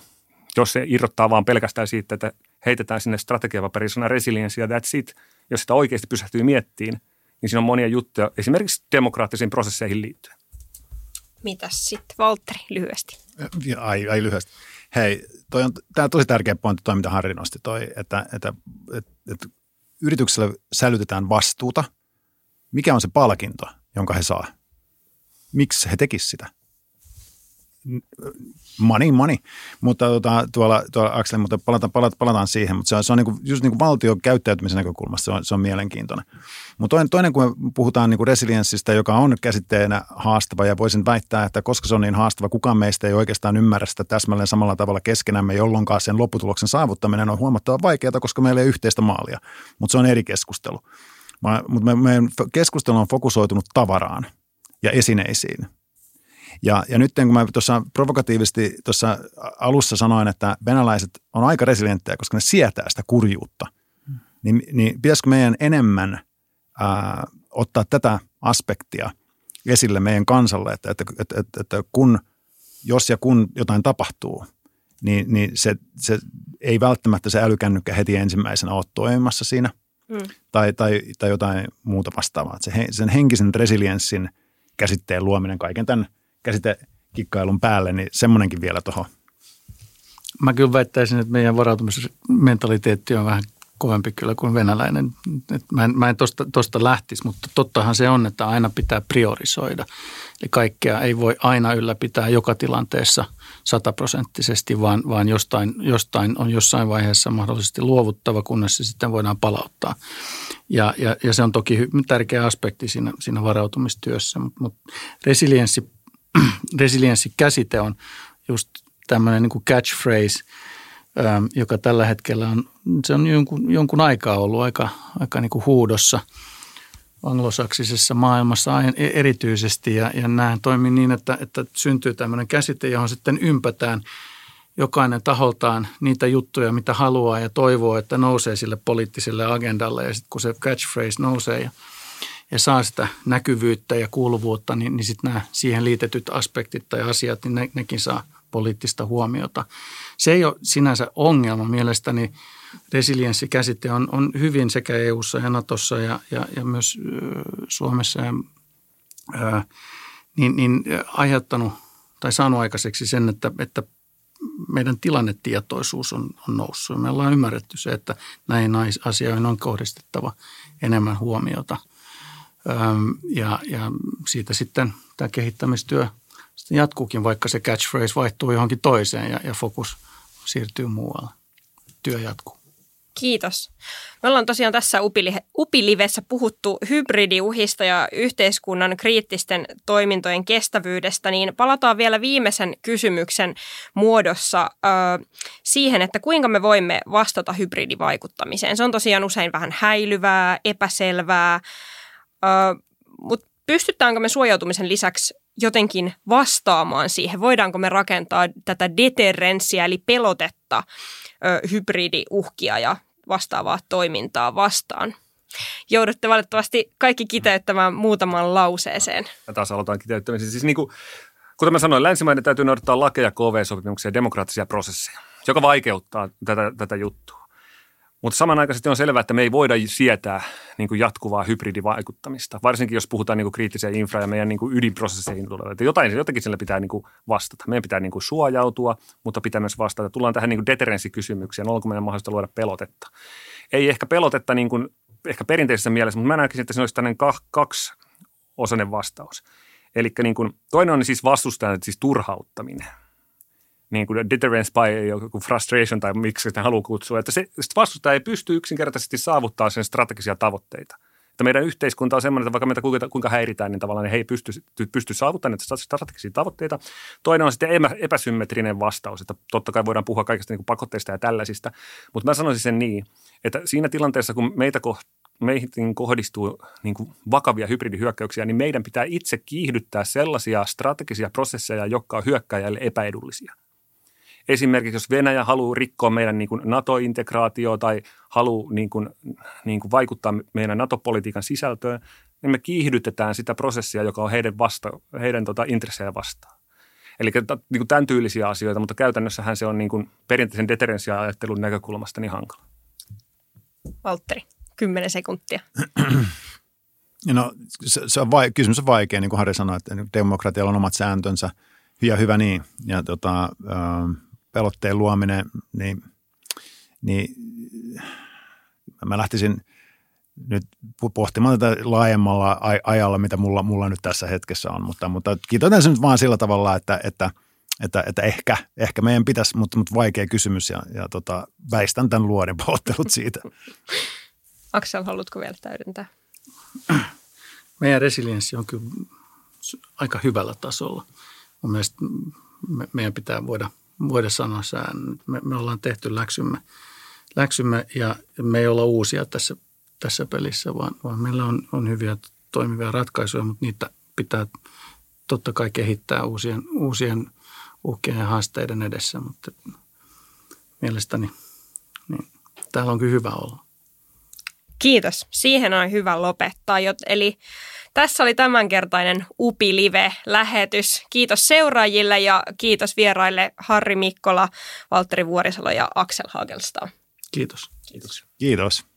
jos se irrottaa vaan pelkästään siitä, että heitetään sinne strategiapaperiin sana resilience ja that's it. Jos sitä oikeasti pysähtyy miettiin, niin siinä on monia juttuja esimerkiksi demokraattisiin prosesseihin liittyen. Mitäs sitten, Valtteri, lyhyesti? Ai, ai lyhyesti. Hei, toi on, tämä on tosi tärkeä pointti, toi mitä Harri nosti, toi, että, että, että, että yrityksellä sälytetään vastuuta. Mikä on se palkinto, jonka he saa? Miksi he tekisivät sitä? Money, money. Mutta tuota, tuolla, tuolla Axel, mutta palataan, palataan, palataan siihen. Mutta se on, se on niin kuin, just niin kuin valtion käyttäytymisen näkökulmasta se on, se on mielenkiintoinen. Mutta toinen, toinen, kun me puhutaan niin kuin resilienssistä, joka on käsitteenä haastava ja voisin väittää, että koska se on niin haastava, kukaan meistä ei oikeastaan ymmärrä sitä täsmälleen samalla tavalla keskenämme, jolloin sen lopputuloksen saavuttaminen on huomattavan vaikeaa, koska meillä ei ole yhteistä maalia. Mutta se on eri keskustelu. Mutta me, meidän keskustelu on fokusoitunut tavaraan ja esineisiin – ja, ja nyt kun mä tuossa provokatiivisesti tuossa alussa sanoin, että venäläiset on aika resilienttejä, koska ne sietää sitä kurjuutta, niin, niin pitäisikö meidän enemmän ää, ottaa tätä aspektia esille meidän kansalle, että, että, että, että, että kun, jos ja kun jotain tapahtuu, niin, niin se, se ei välttämättä se älykännykkä heti ensimmäisenä ole toimimassa siinä mm. tai, tai, tai jotain muuta vastaavaa. Se, sen henkisen resilienssin käsitteen luominen kaiken tämän – käsitekikkailun päälle, niin semmoinenkin vielä tuohon. Mä kyllä väittäisin, että meidän varautumismentaliteetti on vähän kovempi kyllä kuin venäläinen. Et mä en, mä en tosta, tosta lähtisi, mutta tottahan se on, että aina pitää priorisoida. Eli kaikkea ei voi aina ylläpitää joka tilanteessa sataprosenttisesti, vaan, vaan jostain, jostain on jossain vaiheessa mahdollisesti luovuttava, kunnes se sitten voidaan palauttaa. Ja, ja, ja se on toki tärkeä aspekti siinä, siinä varautumistyössä, mutta, mutta resilienssi resilienssikäsite on just tämmöinen niin catchphrase, ähm, joka tällä hetkellä on, se on jonkun, jonkun aikaa ollut aika, aika niin kuin huudossa anglosaksisessa maailmassa e-, erityisesti. Ja, ja nämä toimii niin, että, että syntyy tämmöinen käsite, johon sitten ympätään jokainen taholtaan niitä juttuja, mitä haluaa ja toivoo, että nousee sille poliittiselle agendalle. Ja sitten kun se catchphrase nousee ja – ja saa sitä näkyvyyttä ja kuuluvuutta, niin, niin sitten nämä siihen liitetyt aspektit tai asiat, niin ne, nekin saa poliittista huomiota. Se ei ole sinänsä ongelma. Mielestäni resilienssikäsite on, on hyvin sekä EU:ssa ja Natossa ja, ja, ja myös Suomessa ja, ö, niin, niin aiheuttanut tai saanut aikaiseksi sen, että, että meidän tilannetietoisuus on, on noussut. Me ollaan ymmärretty se, että näihin asioihin on kohdistettava enemmän huomiota – ja, ja siitä sitten tämä kehittämistyö sitten jatkuukin, vaikka se catchphrase vaihtuu johonkin toiseen ja, ja fokus siirtyy muualle. Työ jatkuu. Kiitos. Me ollaan tosiaan tässä Upilivessä puhuttu hybridiuhista ja yhteiskunnan kriittisten toimintojen kestävyydestä, niin palataan vielä viimeisen kysymyksen muodossa siihen, että kuinka me voimme vastata hybridivaikuttamiseen. Se on tosiaan usein vähän häilyvää, epäselvää, mutta pystytäänkö me suojautumisen lisäksi jotenkin vastaamaan siihen? Voidaanko me rakentaa tätä deterrenssiä eli pelotetta hybridiuhkia ja vastaavaa toimintaa vastaan? Joudutte valitettavasti kaikki kiteyttämään muutaman lauseeseen. Ja taas aloitan kiteyttämisen. Siis niin kuin, kuten mä sanoin, länsimainen täytyy noudattaa lakeja, KV-sopimuksia ja demokraattisia prosesseja, joka vaikeuttaa tätä, tätä juttua. Mutta samanaikaisesti on selvää, että me ei voida sietää niin kuin jatkuvaa hybridivaikuttamista, varsinkin jos puhutaan niin kuin kriittiseen infra- ja meidän niin kuin ydinprosesseihin tulee. Jotain, jotakin sillä pitää niin kuin vastata. Meidän pitää niin kuin suojautua, mutta pitää myös vastata. Tullaan tähän niin kuin deterenssikysymykseen, onko meidän mahdollista luoda pelotetta. Ei ehkä pelotetta niin kuin, ehkä perinteisessä mielessä, mutta mä näkisin, että se olisi tämmöinen kaksi osainen vastaus. Eli niin toinen on siis vastustajan, siis turhauttaminen niin kuin deterrence by joku frustration tai miksi sitä haluaa kutsua, että se vastustaja ei pysty yksinkertaisesti saavuttaa sen strategisia tavoitteita. Että meidän yhteiskunta on sellainen, että vaikka meitä kuinka, kuinka häiritään, niin tavallaan he ei pysty, pysty saavuttamaan näitä strategisia tavoitteita. Toinen on sitten epäsymmetrinen vastaus, että totta kai voidaan puhua kaikista niin pakotteista ja tällaisista, mutta mä sanoisin sen niin, että siinä tilanteessa, kun meitä meihin kohdistuu niin kuin vakavia hybridihyökkäyksiä, niin meidän pitää itse kiihdyttää sellaisia strategisia prosesseja, jotka on hyökkäjälle epäedullisia. Esimerkiksi jos Venäjä haluaa rikkoa meidän niin kuin NATO-integraatio tai haluaa niin kuin, niin kuin vaikuttaa meidän NATO-politiikan sisältöön, niin me kiihdytetään sitä prosessia, joka on heidän, vasta, heidän tota, intressejä vastaan. Eli niin kuin tämän tyylisiä asioita, mutta käytännössähän se on niin kuin perinteisen deterrenssiajattelun näkökulmasta niin hankala. Valtteri, kymmenen sekuntia. No, se, se on vai, kysymys on vaikea, niin kuin Harri sanoi, että demokratialla on omat sääntönsä ja hyvä niin. Ja tota, pelotteen luominen, niin, niin mä lähtisin nyt pohtimaan tätä laajemmalla ajalla, mitä mulla, mulla nyt tässä hetkessä on. Mutta, mutta kiitos nyt vaan sillä tavalla, että, että, että, että ehkä, ehkä meidän pitäisi, mutta, mutta vaikea kysymys ja, ja tota, väistän tämän luodin pahoittelut siitä. Aksel, haluatko vielä täydentää? Meidän resilienssi on kyllä aika hyvällä tasolla. Mun mielestä me, meidän pitää voida, voida sanoa sään. Me, me ollaan tehty läksymme, läksymme ja me ei olla uusia tässä, tässä pelissä, vaan, vaan meillä on, on hyviä toimivia ratkaisuja, mutta niitä pitää totta kai kehittää uusien, uusien uhkien ja haasteiden edessä, mutta mielestäni niin, täällä on kyllä hyvä olla. Kiitos. Siihen on hyvä lopettaa. Eli tässä oli tämänkertainen UPI Live-lähetys. Kiitos seuraajille ja kiitos vieraille Harri Mikkola, Valtteri Vuorisalo ja Aksel Hagelstam. Kiitos. Kiitos. Kiitos.